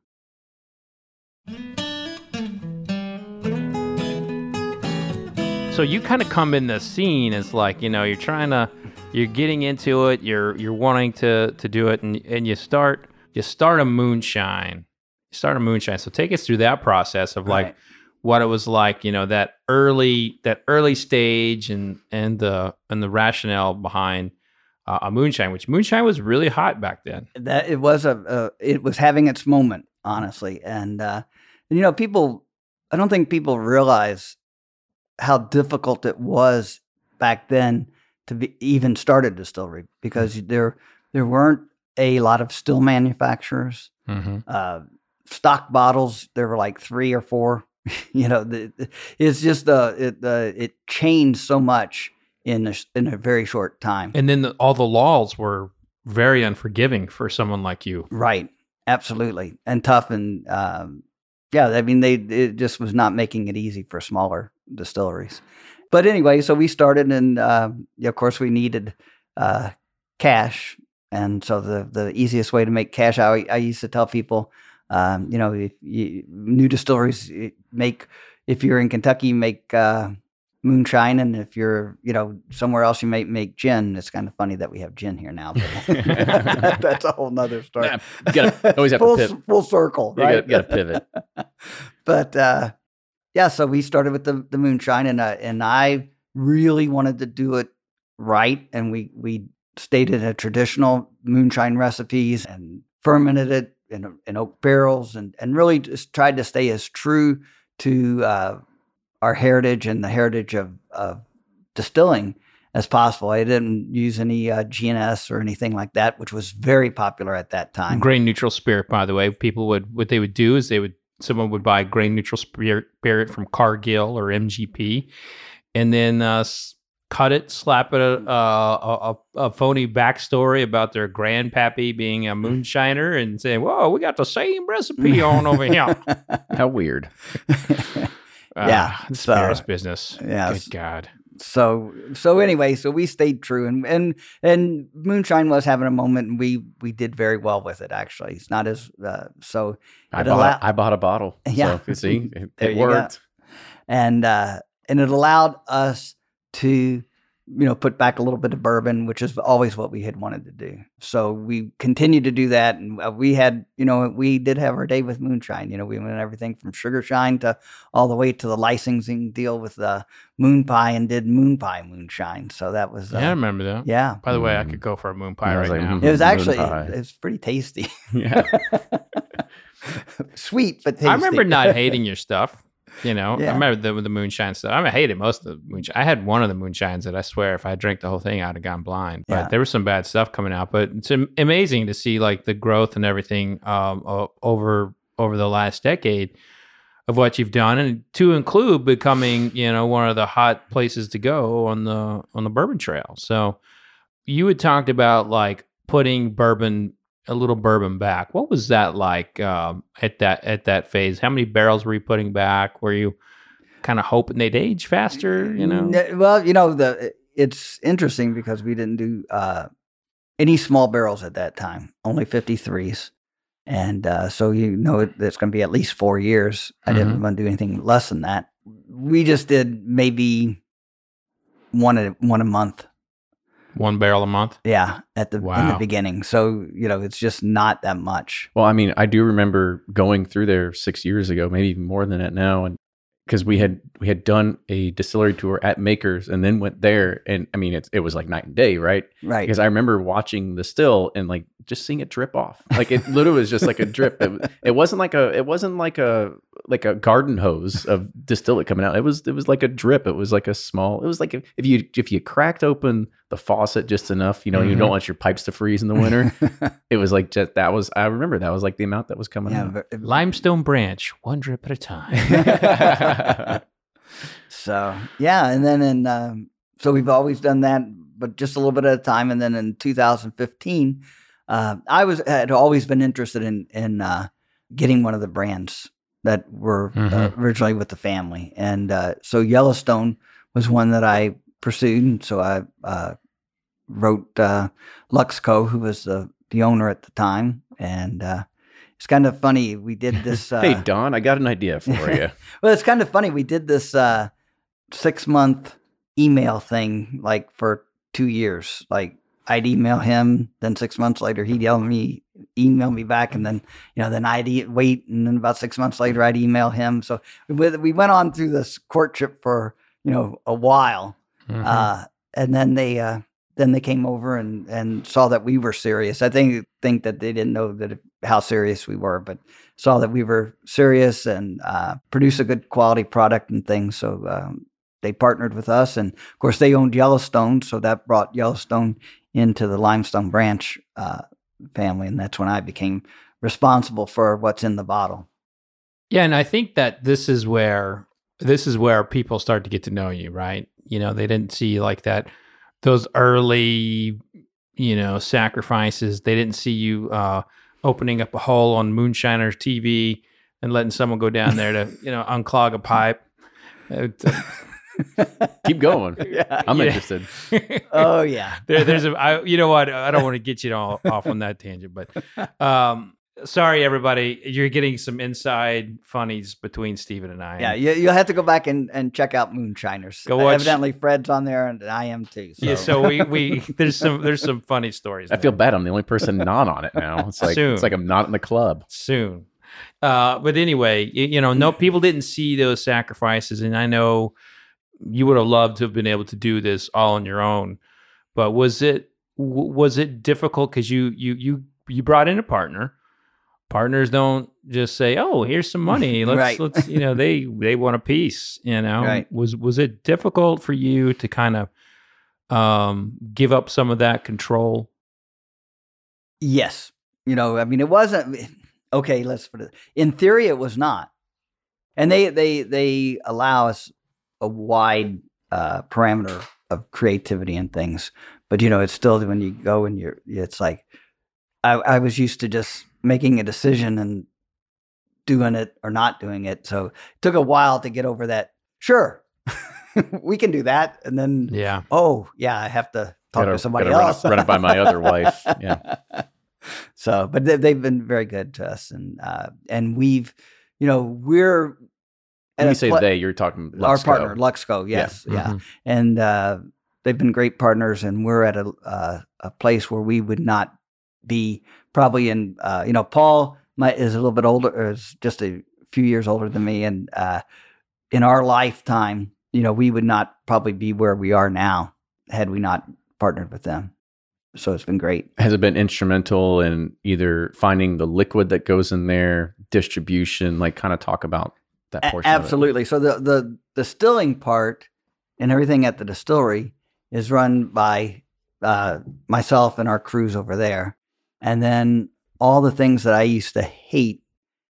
So you kind of come in the scene as like, you know, you're trying to you're getting into it, you're you're wanting to to do it and and you start you start a moonshine. You start a moonshine. So take us through that process of like Right. what it was like, you know, that early that early stage and and the and the rationale behind uh, a moonshine, which moonshine was really hot back then. that it was a, a it was having its moment honestly and uh and, you know people i don't think people realize how difficult it was back then to be, even start a distillery because there there weren't a lot of still manufacturers Mm-hmm. uh stock bottles there were like three or four [LAUGHS] you know the, the- it's just uh it uh, it changed so much in a, in a very short time And then the, all the laws were very unforgiving for someone like you. Right. Absolutely. And tough and um, yeah, I mean they it just was not making it easy for smaller distilleries. But anyway, so we started and uh, of course we needed uh, cash. And so the the easiest way to make cash I, I used to tell people um, you know, if you, new distilleries make if you're in Kentucky, make uh, moonshine, and if you're you know somewhere else, you might make gin. It's kind of funny that we have gin here now. But [LAUGHS] [LAUGHS] that's a whole nother story. Yeah, you gotta- [LAUGHS] always have to pivot. full circle, You right? gotta- you gotta pivot. but uh, yeah, so we started with the the moonshine, and uh, and I really wanted to do it right, and we we stated a traditional moonshine recipes and fermented it in, in oak barrels, and and really just tried to stay as true to uh, our heritage and the heritage of, of distilling as possible. I didn't use any uh, GNS or anything like that, which was very popular at that time. grain neutral spirit by the way people would what they would do is they would someone would buy grain neutral spirit, spirit from cargill or mgp and then uh, cut it slap it a, a, a, a phony backstory about their grandpappy being a moonshiner and saying whoa we got the same recipe on over here [LAUGHS] How weird. [LAUGHS] Yeah, Ah, the so- spirits business yeah, good god so so anyway, so we stayed true, and and and moonshine was having a moment, and we we did very well with it. Actually, it's not as uh, so. I bought, allow- I bought a bottle. [LAUGHS] Yeah. So, see, it, it go. worked. and uh, and it allowed us to you know put back a little bit of bourbon, which is always what we had wanted to do. So we continued to do that, and uh, we had you know we did have our day with moonshine. You know, we went everything from sugar shine to all the way to the licensing deal with the moon pie, and did moon pie moonshine. So that was uh, yeah i remember that yeah. by the way i Mm. could go for a moon pie I right like, now mm. It was actually pie. it was pretty tasty, [LAUGHS] Yeah. [LAUGHS] sweet but tasty. I remember not [LAUGHS] hating your stuff. You know, Yeah. I remember the the moonshine stuff. I, mean, I hated most of the moonshine. I had one of the moonshines that I swear, if I drank the whole thing, I'd have gone blind. But Yeah. there was some bad stuff coming out. But it's amazing to see like the growth and everything um, over over the last decade of what you've done, and to include becoming you know one of the hot places to go on the on the bourbon trail. So you had talked about like putting bourbon a little bourbon back. What was that like um, at that at that phase? How many barrels were you putting back? Were you kind of hoping they'd age faster? You know, well, you know the it's interesting because we didn't do uh, any small barrels at that time, only fifty threes, and uh, so you know it's going to be at least four years. I didn't want to do anything less than that. We just did maybe one a one a month. One barrel a month. Yeah, at the in the beginning. So you know it's just not that much. Well, I mean, I do remember going through there six years ago, maybe even more than that now, and because we had we had done a distillery tour at Makers and then went there, and I mean it it was like night and day, right? Right. Because I remember watching the still and like just seeing it drip off, like it literally was just like a drip. It, it wasn't like a it wasn't like a like a garden hose of distillate coming out. It was it was like a drip. It was like a small. It was like if, if you if you cracked open the faucet just enough, you know, you Mhm. don't want your pipes to freeze in the winter. [LAUGHS] it was like just that was I remember that was like the amount that was coming yeah. out. ver- Limestone branch, one drip at a time. [LAUGHS] [LAUGHS] So yeah, and then in um, so we've always done that, but just a little bit at a time. And then in 2015, uh, I was had always been interested in in uh, getting one of the brands that were uh, Mhm. originally with the family, and uh, so Yellowstone was one that I pursued. And so I uh, wrote uh, Luxco, who was the the owner at the time, and uh, it's kind of funny. We did [LAUGHS] this. Uh, hey Don, I got an idea for [LAUGHS] you. well, it's kind of funny. We did this uh, six month email thing like for two years. Like I'd email him, then six months later he'd email me, email me back, and then you know then I'd e- wait, and then about six months later I'd email him. So we, we went on through this courtship for you know a while, Mhm. uh, and then they uh, then they came over and and saw that we were serious. I think think that they didn't know that how serious we were, but saw that we were serious and uh, produce a good quality product and things. So um, they partnered with us, and of course they owned Yellowstone, so that brought Yellowstone into the Limestone Branch uh, family, and that's when I became responsible for what's in the bottle. Yeah, and I think that this is where this is where people start to get to know you, right? You know, they didn't see like that those early, you know, sacrifices. They didn't see you uh opening up a hole on Moonshiner's TV and letting someone go down there to, [LAUGHS] you know, unclog a pipe. [LAUGHS] [LAUGHS] Keep going. [LAUGHS] yeah. I'm Yeah. interested. [LAUGHS] Oh yeah. there, there's a, I, you know what? I don't want to get you all off on that tangent, but um, sorry, everybody, you're getting some inside funnies between Steven and I. Yeah, you, you'll have to go back and, and check out Moonshiners. Go watch- Evidently, Fred's on there, and I am too. So. yeah. So we we there's some there's some funny stories. I feel bad. I'm the only person not on it now. It's like Soon. it's like I'm not in the club. soon. Uh, but anyway, y- you know, no people didn't see those sacrifices, and I know you would have loved to have been able to do this all on your own. But was it w- was it difficult because you you you you brought in a partner? Partners don't just say, "Oh, here's some money. [LAUGHS] Let's Right. let's you know they they want a piece." You know, Right. was was it difficult for you to kind of um give up some of that control? Yes. You know, I mean, it wasn't okay. Let's put it in theory, it was not, and they they they allow us a wide uh, parameter of creativity and things, but you know, it's still when you go and you're, it's like I, I was used to just making a decision and doing it or not doing it, so it took a while to get over that. Sure, [LAUGHS] we can do that, and then Yeah. oh yeah, I have to talk Gotta- to somebody gotta run it- else. run it by my other wife. Yeah. [LAUGHS] So, but they, they've been very good to us, and uh, and we've, you know, we're When you say pla- they, you're talking our partner Luxco, yes, yeah, Mhm. and uh, they've been great partners, and we're at a uh, a place where we would not be probably in, uh, you know, Paul my, is a little bit older, is just a few years older than me, and uh, in our lifetime, you know, we would not probably be where we are now had we not partnered with them. So it's been great. Has it been instrumental in either finding the liquid that goes in there, distribution? Like, kind of talk about that A- portion. of it. absolutely. So the the distilling part and everything at the distillery is run by uh, myself and our crews over there, and then all the things that I used to hate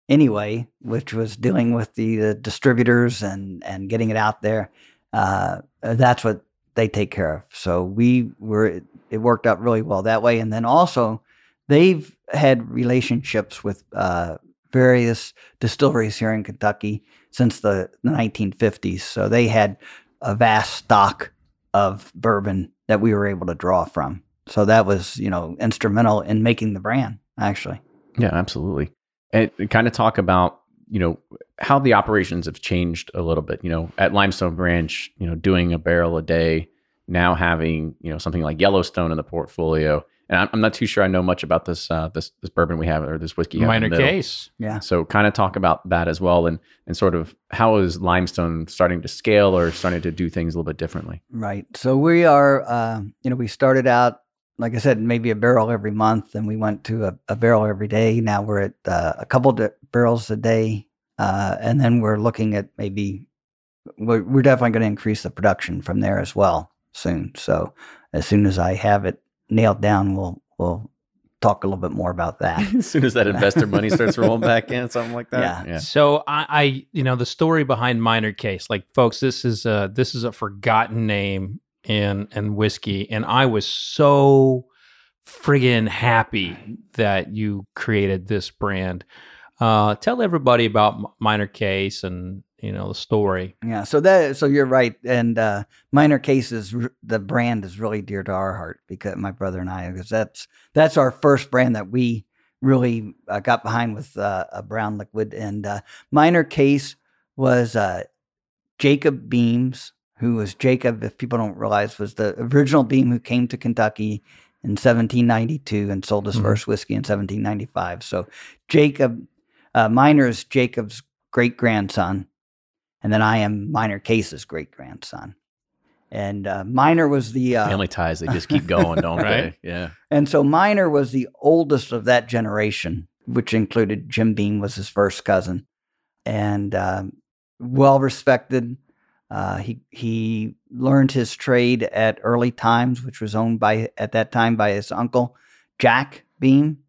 anyway, which was dealing with the, the distributors and and getting it out there. Uh, that's what they take care of. So we were it worked out really well that way, and then also they've had relationships with uh, various distilleries here in Kentucky since the 1950s. So they had a vast stock of bourbon that we were able to draw from. So that was, you know, instrumental in making the brand, actually. Yeah, absolutely. And kind of talk about, you know, how the operations have changed a little bit. You know, at Limestone Branch, you know, doing a barrel a day, now having, you know, something like Yellowstone in the portfolio. And I'm, I'm not too sure I know much about this uh, this this bourbon we have or this whiskey. you in Minor the case. Yeah. So kind of talk about that as well, and and sort of how is Limestone starting to scale or starting to do things a little bit differently. Right. So we are, uh, you know, we started out, like I said, maybe a barrel every month, and we went to a, a barrel every day. Now we're at uh, a couple di- barrels a day, uh, and then we're looking at maybe we're, we're definitely going to increase the production from there as well soon. So as soon as I have it nailed down, we'll we'll talk a little bit more about that. [LAUGHS] as soon as that investor money starts rolling back in, something like that. Yeah. So I, I, you know, the story behind Minor Case, like folks, this is a this is a forgotten name in in whiskey, and I was so friggin' happy that you created this brand. Uh, tell everybody about M- Minor Case and you know the story. Yeah, so that so you're right, and uh, minor cases the brand is really dear to our heart because my brother and I because that's that's our first brand that we really uh, got behind with uh, a brown liquid, and uh, minor case was uh, Jacob Beams, who was Jacob. If people don't realize, was the original Beam who came to Kentucky in 1792 and sold his Mhm. first whiskey in 1795. So Jacob uh, Minor is Jacob's great grandson and then I am Minor Case's great grandson. And uh, Minor was the uh, Family ties, they just keep going, don't [LAUGHS] Right. they? Yeah. and so Minor was the oldest of that generation, which included Jim Beam was his first cousin, and um, well respected. Uh, he he learned his trade at Early Times, which was owned by at that time by his uncle Jack Beam.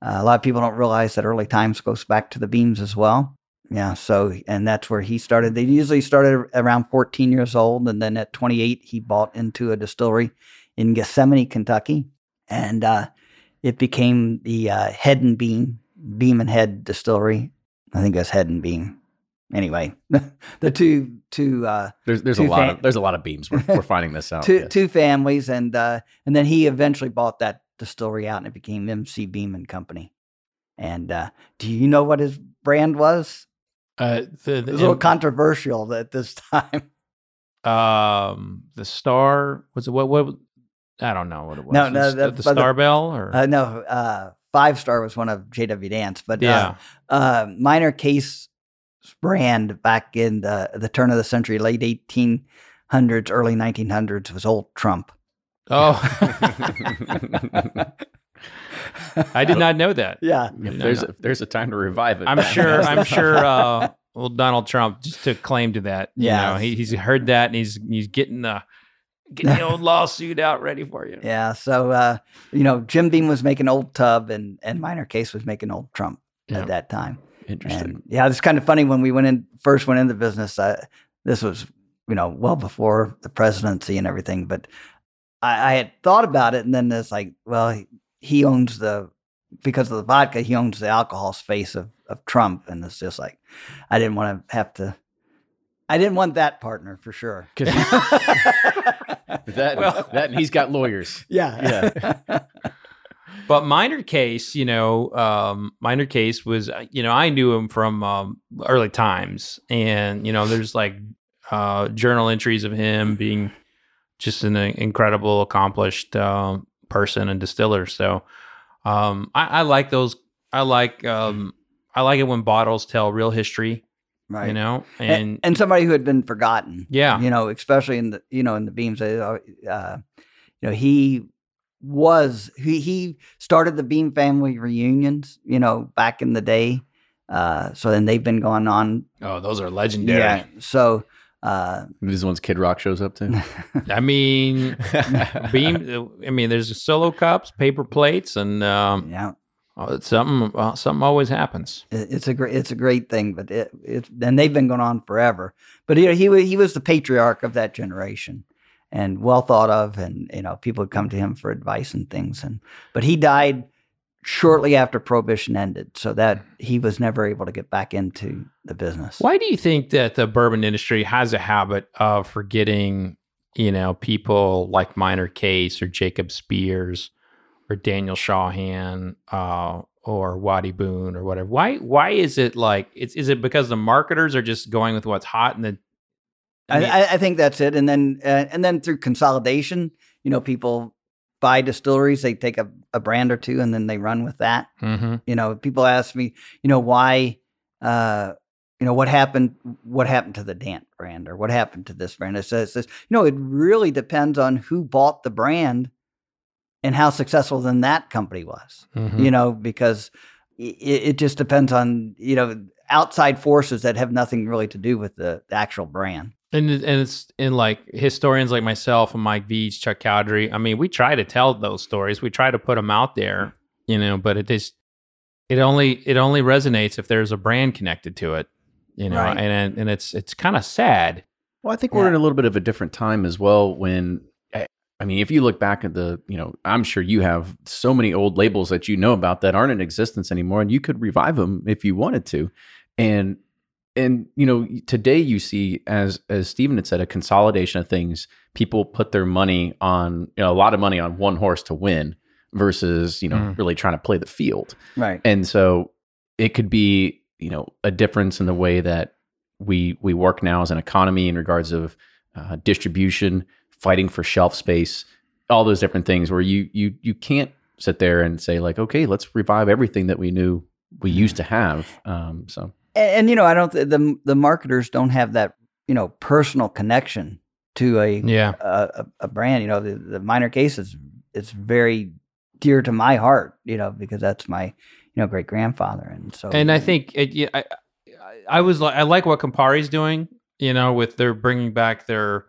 Uh, a lot of people don't realize that Early Times goes back to the Beams as well. Yeah, so and that's where he started. They usually started around 14 years old, and then at 28 he bought into a distillery in Gethsemane, Kentucky, and uh, it became the uh, Head and Beam Beam and Head Distillery. I think that's Head and Beam. Anyway, [LAUGHS] the two two uh, There's there's a lot fam- of there's a lot of beams. We're, we're finding this out. two yes. two families, and uh, and then he eventually bought that distillery out, and it became MC Beam and Company. And uh, do you know what his brand was? Uh, the, It was a little controversial at this time. [LAUGHS] um, the star was it what what? I don't know what it was. No, no, the, the but the- Star Bell or Uh, no, uh, Five Star was one of J.W. Dant's, but yeah. uh, uh, Minor Case brand back in the, the turn of the century, late 1800s, early 1900s, was Old Trump. Oh, [LAUGHS] [LAUGHS] [LAUGHS] I did not know that. Yeah. If No, there's no. A, there's a time to revive it. I'm sure. I'm sure. Uh, well, Donald Trump just took claim to that. You Yeah. know, he, he's heard that and he's he's getting the getting the old [LAUGHS] lawsuit out ready for you. Yeah. So, uh, you know, Jim Beam was making Old Tub and, and Minor Case was making Old Trump Yeah. at that time. Interesting. And yeah, it's kind of funny when we went in first went into business. Uh, this was you know well before the presidency and everything, but I, I had thought about it, and then it's like, well, he, he owns the because of the vodka, he owns the alcohol space of of Trump, and it's just like I didn't want to have to. I didn't want that partner for sure. 'Cause- [LAUGHS] that Well- that and he's got lawyers. [LAUGHS] yeah, Yeah. [LAUGHS] But minor case, you know, um, minor case was, uh, you know, I knew him from um, early times, and you know, there's like uh, journal entries of him being just an incredible, accomplished uh, person and distiller. So um, I, I like those. I like um, I like it when bottles tell real history. right. You know, and, and, and somebody who had been forgotten. yeah, you know, especially in the you know in the beams. Uh, uh, you know, he was he he started the Beam family reunions. You know, back in the day. Uh, so then they've been going on. oh, those are legendary. Yeah. So uh, These ones Kid Rock shows up to. [LAUGHS] I mean, [LAUGHS] beam. I mean, there's solo cups, paper plates, and um, yeah, Oh, it's something uh, something always happens. it's a great it's a great thing. But it it and they've been going on forever. But you know, he he was the patriarch of that generation. And well thought of, and you know, people would come to him for advice and things. And but he died shortly after prohibition ended so that he was never able to get back into the business Why do you think that the bourbon industry has a habit of forgetting, you know, people like Minor Case or Jacob Spears or Daniel Shawhan uh, or Wattie Boone or whatever? Why why is it like it's is it because the marketers are just going with what's hot and the I, I, I think that's it and then uh, and then through consolidation you know people buy distilleries, they take a, a brand or two and then they run with that. Mm-hmm. You know, people ask me, you know, why, uh, you know, what happened? What happened to the Dant brand, or what happened to this brand? It says, this, you know, it really depends on who bought the brand and how successful then that company was. Mm-hmm. You know, because it, it just depends on you know outside forces that have nothing really to do with the, the actual brand. And and it's in like historians like myself and Mike Veach, Chuck Cowdery. I mean, we try to tell those stories. We try to put them out there, you know. But it is it only it only resonates if there's a brand connected to it, you know. Right. And and it's it's kind of sad. Well, I think we're in a little bit of a different time as well. When I I mean, if you look back at the, you know, I'm sure you have so many old labels that you know about that aren't in existence anymore, and you could revive them if you wanted to. And and you know, today you see, as as Stephen had said, a consolidation of things. People put their money on, you know, a lot of money on one horse to win versus, you know, Mm. really trying to play the field. Right. And so it could be, you know, a difference in the way that we we work now as an economy in regards of uh, distribution, fighting for shelf space, all those different things where you you you can't sit there and say like, okay, let's revive everything that we knew we used to have. Um, so and, and you know i don't the the marketers don't have that you know personal connection to a Yeah. a, a, a brand you know the, the minor case is it's very dear to my heart you know because that's my you know great grandfather and so And I think it, yeah, I, I, I was like, I like what Campari's doing, you know, with their bringing back their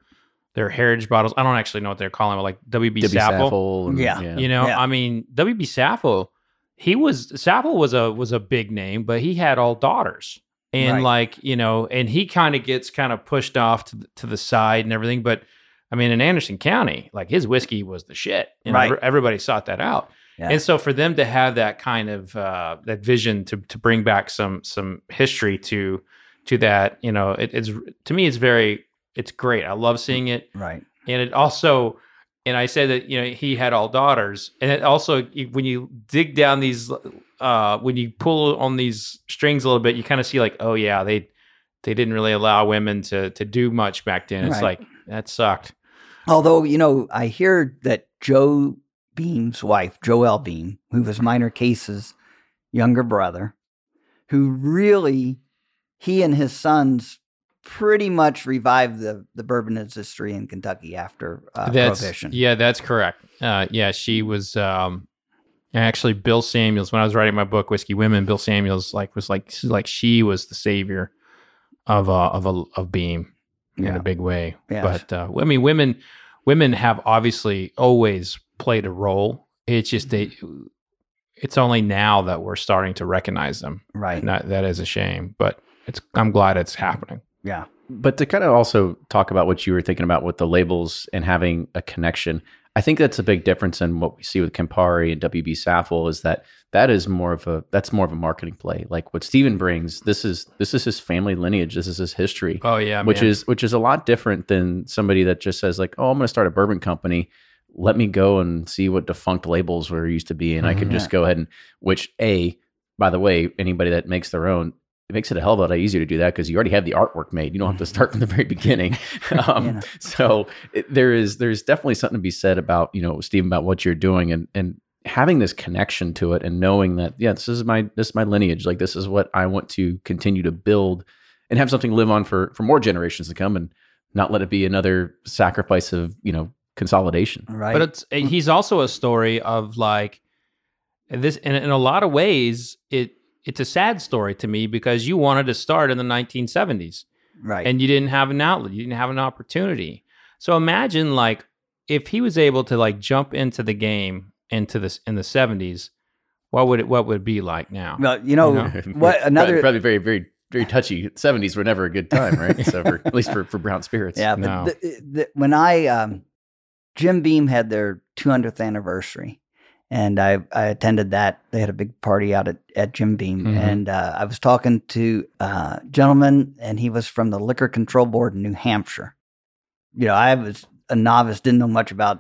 their heritage bottles. I don't actually know what they're calling it, like WB Debbie Saffell. Saffell and- Yeah. You know, Yeah. I mean, WB Saffell, he was Saffell was a was a big name, but he had all daughters. And Right. like, you know, and he kind of gets kind of pushed off to the, to the side and everything, but I mean, in Anderson County, like his whiskey was the shit. Know, Right. everybody sought that out. Yeah. And so for them to have that kind of uh, that vision to to bring back some some history to to that, you know, it, it's to me it's very it's great. I love seeing it right and it also and i said that you know he had all daughters. And it also when you dig down these uh when you pull on these strings a little bit you kind of see like oh yeah they they didn't really allow women to to do much back then. It's Right. like that sucked. Although you know i hear that joe beam's wife joelle beam who was minor case's younger brother who really he and his sons pretty much revived the the bourbon industry in kentucky after uh, that's prohibition yeah that's correct uh yeah she was um actually bill samuels when i was writing my book whiskey women bill samuels like was like like she was the savior of uh of a of beam in Yeah. a big way. Yes. But uh, I mean, women women have obviously always played a role. It's just they. It's only now that we're starting to recognize them. right And that that is a shame, but it's. I'm glad it's happening. Yeah But to kind of also talk about what you were thinking about with the labels and having a connection, I think that's a big difference in what we see with Campari and WB Saffell is that that is more of a that's more of a marketing play. Like what Steven brings, this is this is his family lineage, this is his history, Oh yeah, which man. is which is a lot different than somebody that just says like, oh, I'm going to start a bourbon company. Let me go and see what defunct labels were used to be, and I can Mhm. just go ahead and which a by the way, anybody that makes their own, it makes it a hell of a lot easier to do that because you already have the artwork made. You don't have to start from the very beginning. [LAUGHS] um, Yeah. So it, there is there's definitely something to be said about you know Steve about what you're doing and and having this connection to it and knowing that yeah this is my this is my lineage like this is what I want to continue to build and have something live on for for more generations to come and not let it be another sacrifice of you know consolidation. right but it's eh, he's also a story of like this in, in a lot of ways it it's a sad story to me because you wanted to start in the 1970s right and you didn't have an outlet you didn't have an opportunity so imagine like if he was able to like jump into the game into this in the 70s what would it what would it be like now well you know, You know? [LAUGHS] what another probably, probably very very very touchy. Seventies were never a good time, right? [LAUGHS] so for, at least for for brown spirits. Yeah, but No. the, the, when I um, Jim Beam had their 200th anniversary, and I I attended that. They had a big party out at, at Jim Beam, Mhm. and uh, I was talking to a gentleman, and he was from the Liquor Control Board in New Hampshire. You know, I was a novice, didn't know much about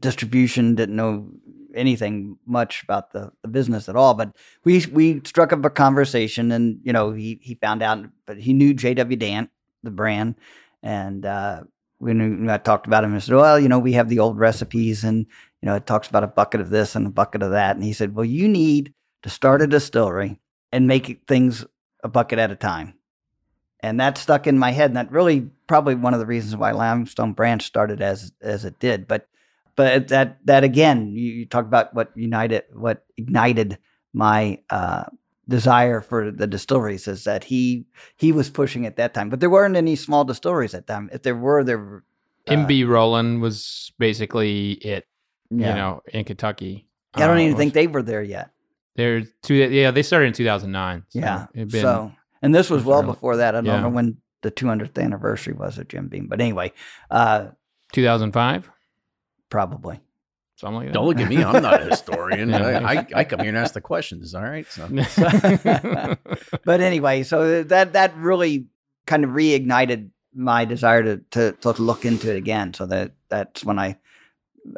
distribution, didn't know anything much about the, the business at all. But we we struck up a conversation, and you know, he he found out, but he knew J.W. Dant, the brand, and uh, when I talked about him, I said, "Well, you know, we have the old recipes, and you know, it talks about a bucket of this and a bucket of that." And he said, "Well, you need to start a distillery and make things a bucket at a time." And that stuck in my head, and that really probably one of the reasons why Limestone Branch started as as it did. But but that that again, you, you talk about what united, what ignited my uh, desire for the distilleries is that he he was pushing at that time. But there weren't any small distilleries at that time. If there were, there were. Uh, MB Roland was basically it, yeah. you know, in Kentucky. I don't Uh, even think they were there yet. they're two. Yeah, they started in 2009. so Yeah. been- so, and this was well before that. I don't yeah. know when the 200th anniversary was of Jim Beam, but anyway, uh, 2005, probably. Something like that. Don't look at me. I'm not a historian. [LAUGHS] Yeah. I, I, I come here and ask the questions. All right. So [LAUGHS] but anyway, so that that really kind of reignited my desire to to, to look into it again. So that that's when I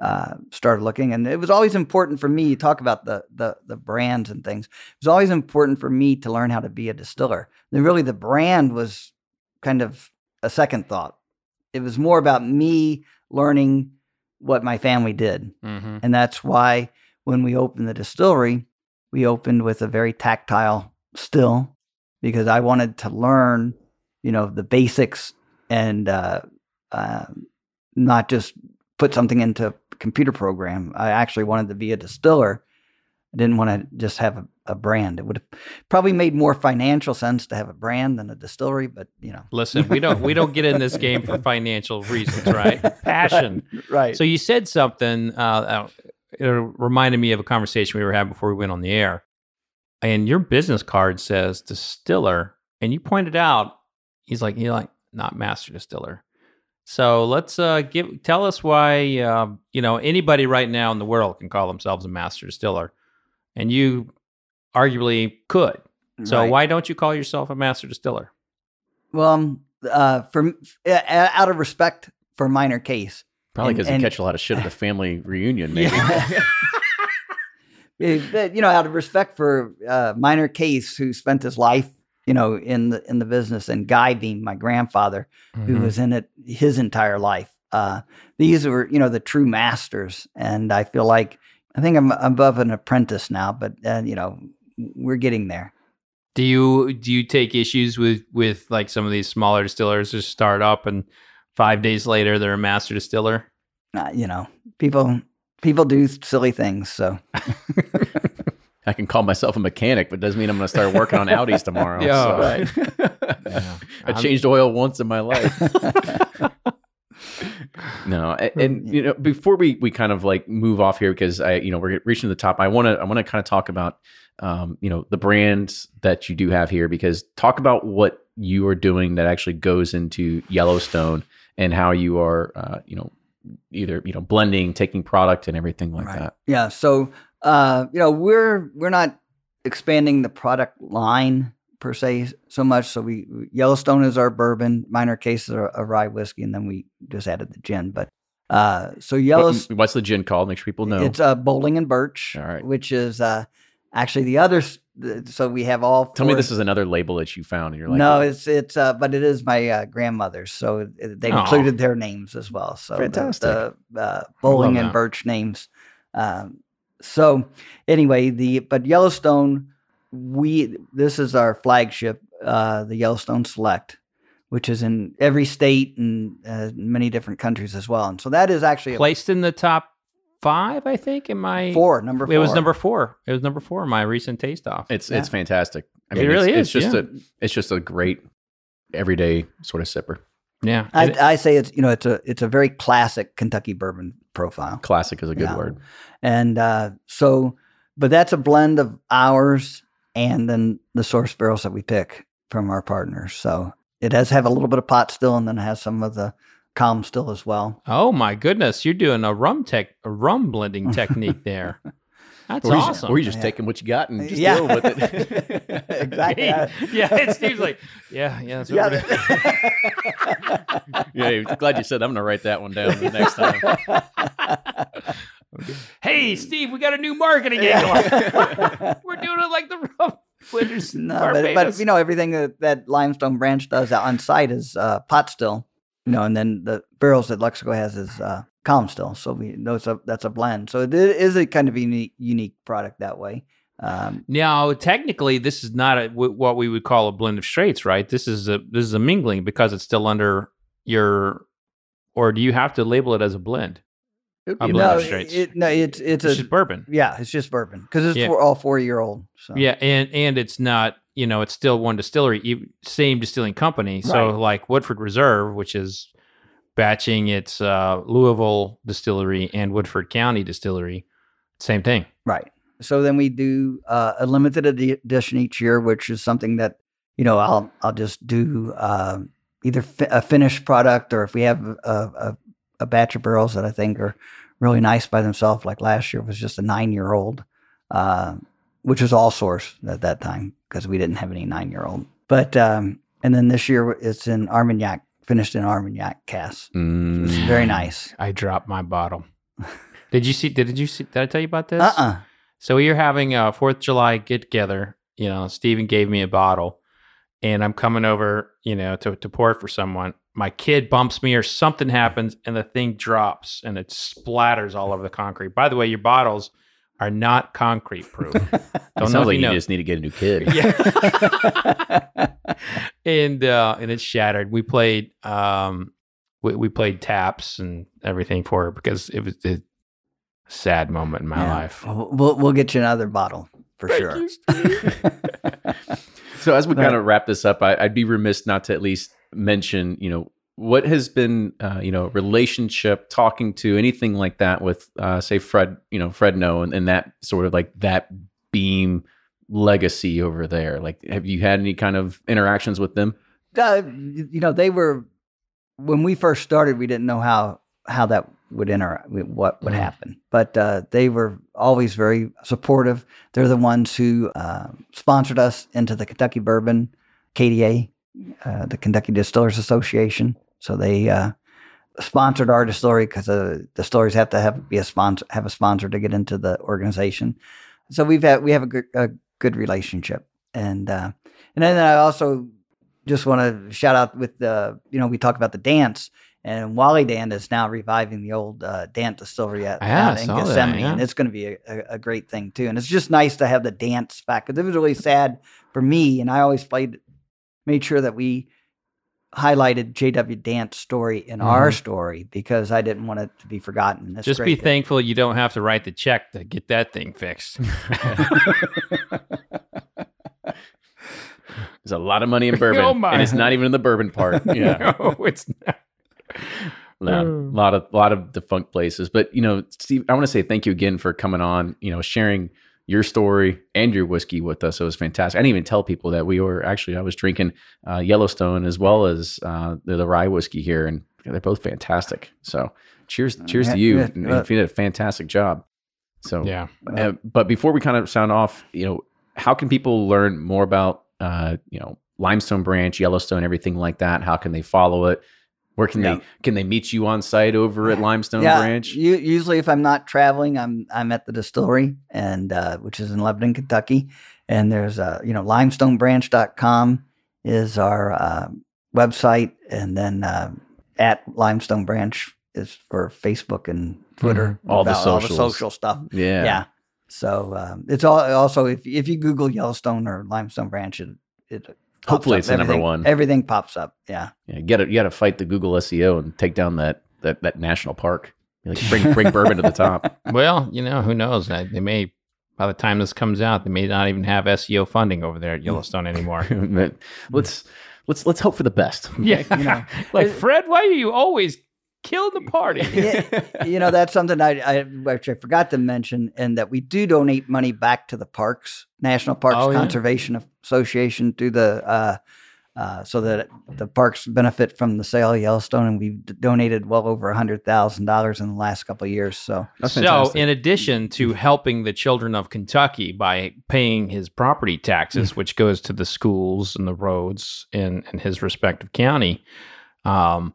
uh, started looking, and it was always important for me. You talk about the the the brands and things. It was always important for me to learn how to be a distiller. And really, the brand was kind of a second thought. It was more about me learning what my family did. Mhm. And that's why when we opened the distillery, we opened with a very tactile still because I wanted to learn, you know, the basics and uh, uh, not just put something into a computer program. I actually wanted to be a distiller. I didn't want to just have a, a brand. It would have probably made more financial sense to have a brand than a distillery, but you know, Listen, we don't we don't get in this game for financial reasons, right? [LAUGHS] Passion. right? So you said something. Uh, uh, it reminded me of a conversation we were having before we went on the air, and your business card says distiller, and you pointed out he's like you're like not master distiller. So let's uh, give tell us why uh, you know anybody right now in the world can call themselves a master distiller, and you arguably could. So Right. why don't you call yourself a master distiller? Well, um, uh, for uh, out of respect for Minor Case, probably because you catch a lot of shit at the [LAUGHS] family reunion. Maybe. [LAUGHS] Yeah. You know, out of respect for uh, Minor Case who spent his life, you know, in the in the business, and Guy being my grandfather, who Mhm. was in it his entire life. Uh, these were, you know, the true masters, and I feel like I think I'm above an apprentice now, but uh, you know, we're getting there. Do you do you take issues with with like some of these smaller distillers just start up and five days later they're a master distiller? Uh, you know, people people do silly things, so [LAUGHS] I can call myself a mechanic, but doesn't mean I'm going to start working on Audis tomorrow. [LAUGHS] Yeah, so. right. [LAUGHS] Yeah. I changed oil once in my life. no, a- and, you know, before we we kind of like move off here because I, you know, we're reaching the top. I want to I want to kind of talk about, um, you know, the brands that you do have here because talk about what you are doing that actually goes into Yellowstone and how you are, uh, you know, either you know blending, taking product, and everything like Right. that. Yeah. So, uh, you know, we're we're not expanding the product line per se so much. So we Yellowstone is our bourbon, minor cases are a rye whiskey, and then we just added the gin. But uh, so Yellowstone, What, what's the gin called? Make sure people know. it's uh, Bowling and Burch, All right. which is uh, actually the other. So we have all. Tell me this is another label that you found, and you're like, no, it's it's uh, but it is my uh, grandmother's, so they Aw. included their names as well. So the- Fantastic. the, uh, bowling and that. Burch names. Um, so anyway, the but Yellowstone, we this is our flagship, uh, the Yellowstone Select, which is in every state and uh, many different countries as well. And so that is actually a Placed in the top five, I think. In my four number. Four. it was number four. It was number four in my recent taste off. It's Yeah. it's fantastic. I It mean, really it's, is, It's just yeah. a it's just a great everyday sort of sipper. yeah, I, I say it's you know it's a it's a very classic Kentucky bourbon profile. Classic is a good Yeah. word. And uh, so, but that's a blend of ours and then the source barrels that we pick from our partners. So it does have a little bit of pot still and then it has some of the column still as well. oh my goodness, you're doing a rum tech, a rum blending [LAUGHS] technique there. That's or you awesome. We're just Yeah. taking what you got and just Yeah. deal with it. [LAUGHS] Exactly. [LAUGHS] yeah, it seems like yeah, yeah. That's what we're- yeah, glad you said. I'm going to write that one down the next time. hey, Steve, we got a new marketing angle. We're doing it like the rum blenders. No, but, but you know everything that, that Limestone Branch does on site is uh, pot still, you know, and then the barrels that Luxco has is uh, column still. So we those are, that's a blend. So it is a kind of unique unique product that way. Um, Now, technically, this is not a, w- what we would call a blend of straights, right? This is a this is a mingling because it's still under your, or do you have to label it as a blend? It would A be no, of straights. it, no, it's it's It's a just bourbon. yeah, it's just bourbon because it's Yeah. for all four year old. So Yeah, and and it's not you know it's still one distillery, same distilling company. So Right. like Woodford Reserve, which is batching its uh, Louisville distillery and Woodford County distillery, same thing. Right. So then we do uh, a limited edition each year, which is something that you know I'll I'll just do uh, either fi- a finished product or if we have a, a, a batch of barrels that I think are really nice by themselves. Like last year was just a nine year old, uh, which was all source at that time because we didn't have any nine year old. But um, and then this year it's in Armagnac, finished in Armagnac cask. Mm. It's very nice. I dropped my bottle. did you see? Did you see? Did I tell you about this? Uh uh So we are having a Fourth of July get together. You know, Stephen gave me a bottle, and I'm coming over, you know, to, to pour it for someone. My kid bumps me, or something happens, and the thing drops, and it splatters all over the concrete. By the way, your bottles are not concrete proof. [LAUGHS] Don't sounds know if like you you know. just need to get a new kid. [LAUGHS] Yeah. [LAUGHS] and uh, and it shattered. We played um, we, we played taps and everything for it because it was a sad moment in my Yeah. life. We'll, we'll we'll get you another bottle for sure. So as we kind of wrap this up, I, I'd be remiss not to at least mention, you know, what has been, uh, you know, relationship, talking to anything like that with, uh, say, Fred, you know, Fred No, and, and that sort of like that beam legacy over there. Like, have you had any kind of interactions with them? uh, you know, they were when we first started. We didn't know how how that would interact, what would Mhm. happen. But uh, they were always very supportive. They're the ones who uh, sponsored us into the Kentucky Bourbon KDA, uh, the Kentucky Distillers Association. So they uh, sponsored our distillery because uh, distilleries have to have be a sponsor, have a sponsor to get into the organization. So we've had we have a good, a good relationship, and uh, and then I also just want to shout out with the you know we talk about the Dants and Wally Dant is now reviving the old uh, Dant distillery at, Yeah, out in saw that, Gethsemane, yeah. and it's going to be a, a, a great thing too. And it's just nice to have the Dants back because it was really sad for me, and I always played made sure that we highlighted JW Dant's story in our story because I didn't want it to be forgotten. It's Mm-hmm. Just be great that- thankful you don't have to write the check to get that thing fixed. [LAUGHS] There's a lot of money in [LAUGHS] bourbon, Oh and it's not even in the bourbon part. [LAUGHS] Yeah, no, it's not. a lot of lot of defunct places. But you know, Steve, I want to say thank you again for coming on. You know, sharing your story and your whiskey with us. It was fantastic. I didn't even tell people that we were actually I was drinking uh, Yellowstone as well as uh, the, the rye whiskey here, and they're both fantastic. So cheers, cheers to you. yeah, and, uh, and you did a fantastic job. So Yeah. uh, but before we kind of sound off, you know, how can people learn more about, uh, you know, Limestone Branch, Yellowstone, everything like that? How can they follow it? Where can Yeah. they can they meet you on site over at Limestone yeah, Branch? u- usually if I'm not traveling, I'm I'm at the distillery and uh, which is in Lebanon, Kentucky. And there's uh, you know, limestonebranch.com is our uh, website and then uh, at limestone branch is for Facebook and Twitter. Mm-hmm. All the all the social stuff. yeah. Yeah. So um, it's all also if if you Google Yellowstone or Limestone Branch, it, it Hopefully up. it's the number one. Everything pops up. Yeah. Yeah, you gotta you gotta fight the Google SEO and take down that that, that national park. Like bring bring bourbon to the top. [LAUGHS] Well, you know, who knows? They they may, by the time this comes out, they may not even have SEO funding over there at Yellowstone anymore. [LAUGHS] Let's let's let's hope for the best. yeah. You know. [LAUGHS] like, Fred, why are you always killing the party? [LAUGHS] you know that's something I, I which I forgot to mention, and that we do donate money back to the parks, National Parks Oh, yeah. Conservation Association, through the uh, uh, so that the parks benefit from the sale of Yellowstone, and we've d- donated well over a hundred thousand dollars in the last couple of years. So That's so, fantastic. in addition to helping the children of Kentucky by paying his property taxes, which goes to the schools and the roads in, in his respective county, um,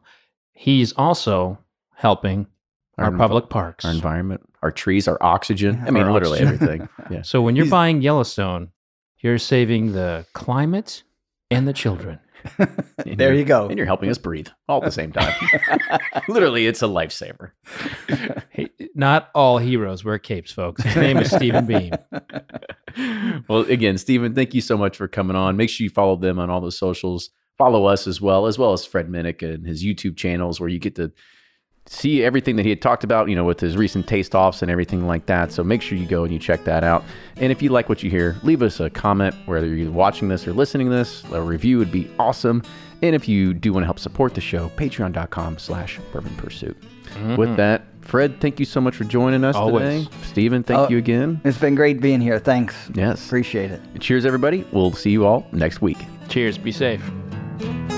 he's also helping our, env- public parks. our environment, our trees, our oxygen. I mean, Our literally oxygen. everything. [LAUGHS] Yeah. So when you're He's- buying Yellowstone, you're saving the climate and the children. [LAUGHS] And There you're- you go. And you're helping us breathe all at the same time. [LAUGHS] Literally, it's a lifesaver. Hey, not all heroes wear capes, folks. His name is Stephen Beam. well, again, Stephen, thank you so much for coming on. Make sure you follow them on all the socials. Follow us as well, as well as Fred Minnick and his YouTube channels, where you get to see everything that he had talked about, you know, with his recent taste offs and everything like that. So make sure you go and you check that out. And if you like what you hear, leave us a comment, whether you're watching this or listening to this. A review would be awesome. And if you do want to help support the show, patreon.com slash bourbon pursuit. With mm-hmm. that, Fred, thank you so much for joining us Always. today. Stephen, thank Oh. you again. It's been great being here. Thanks. Yes. Appreciate it. Cheers, everybody. We'll see you all next week. Cheers. Be safe thank you.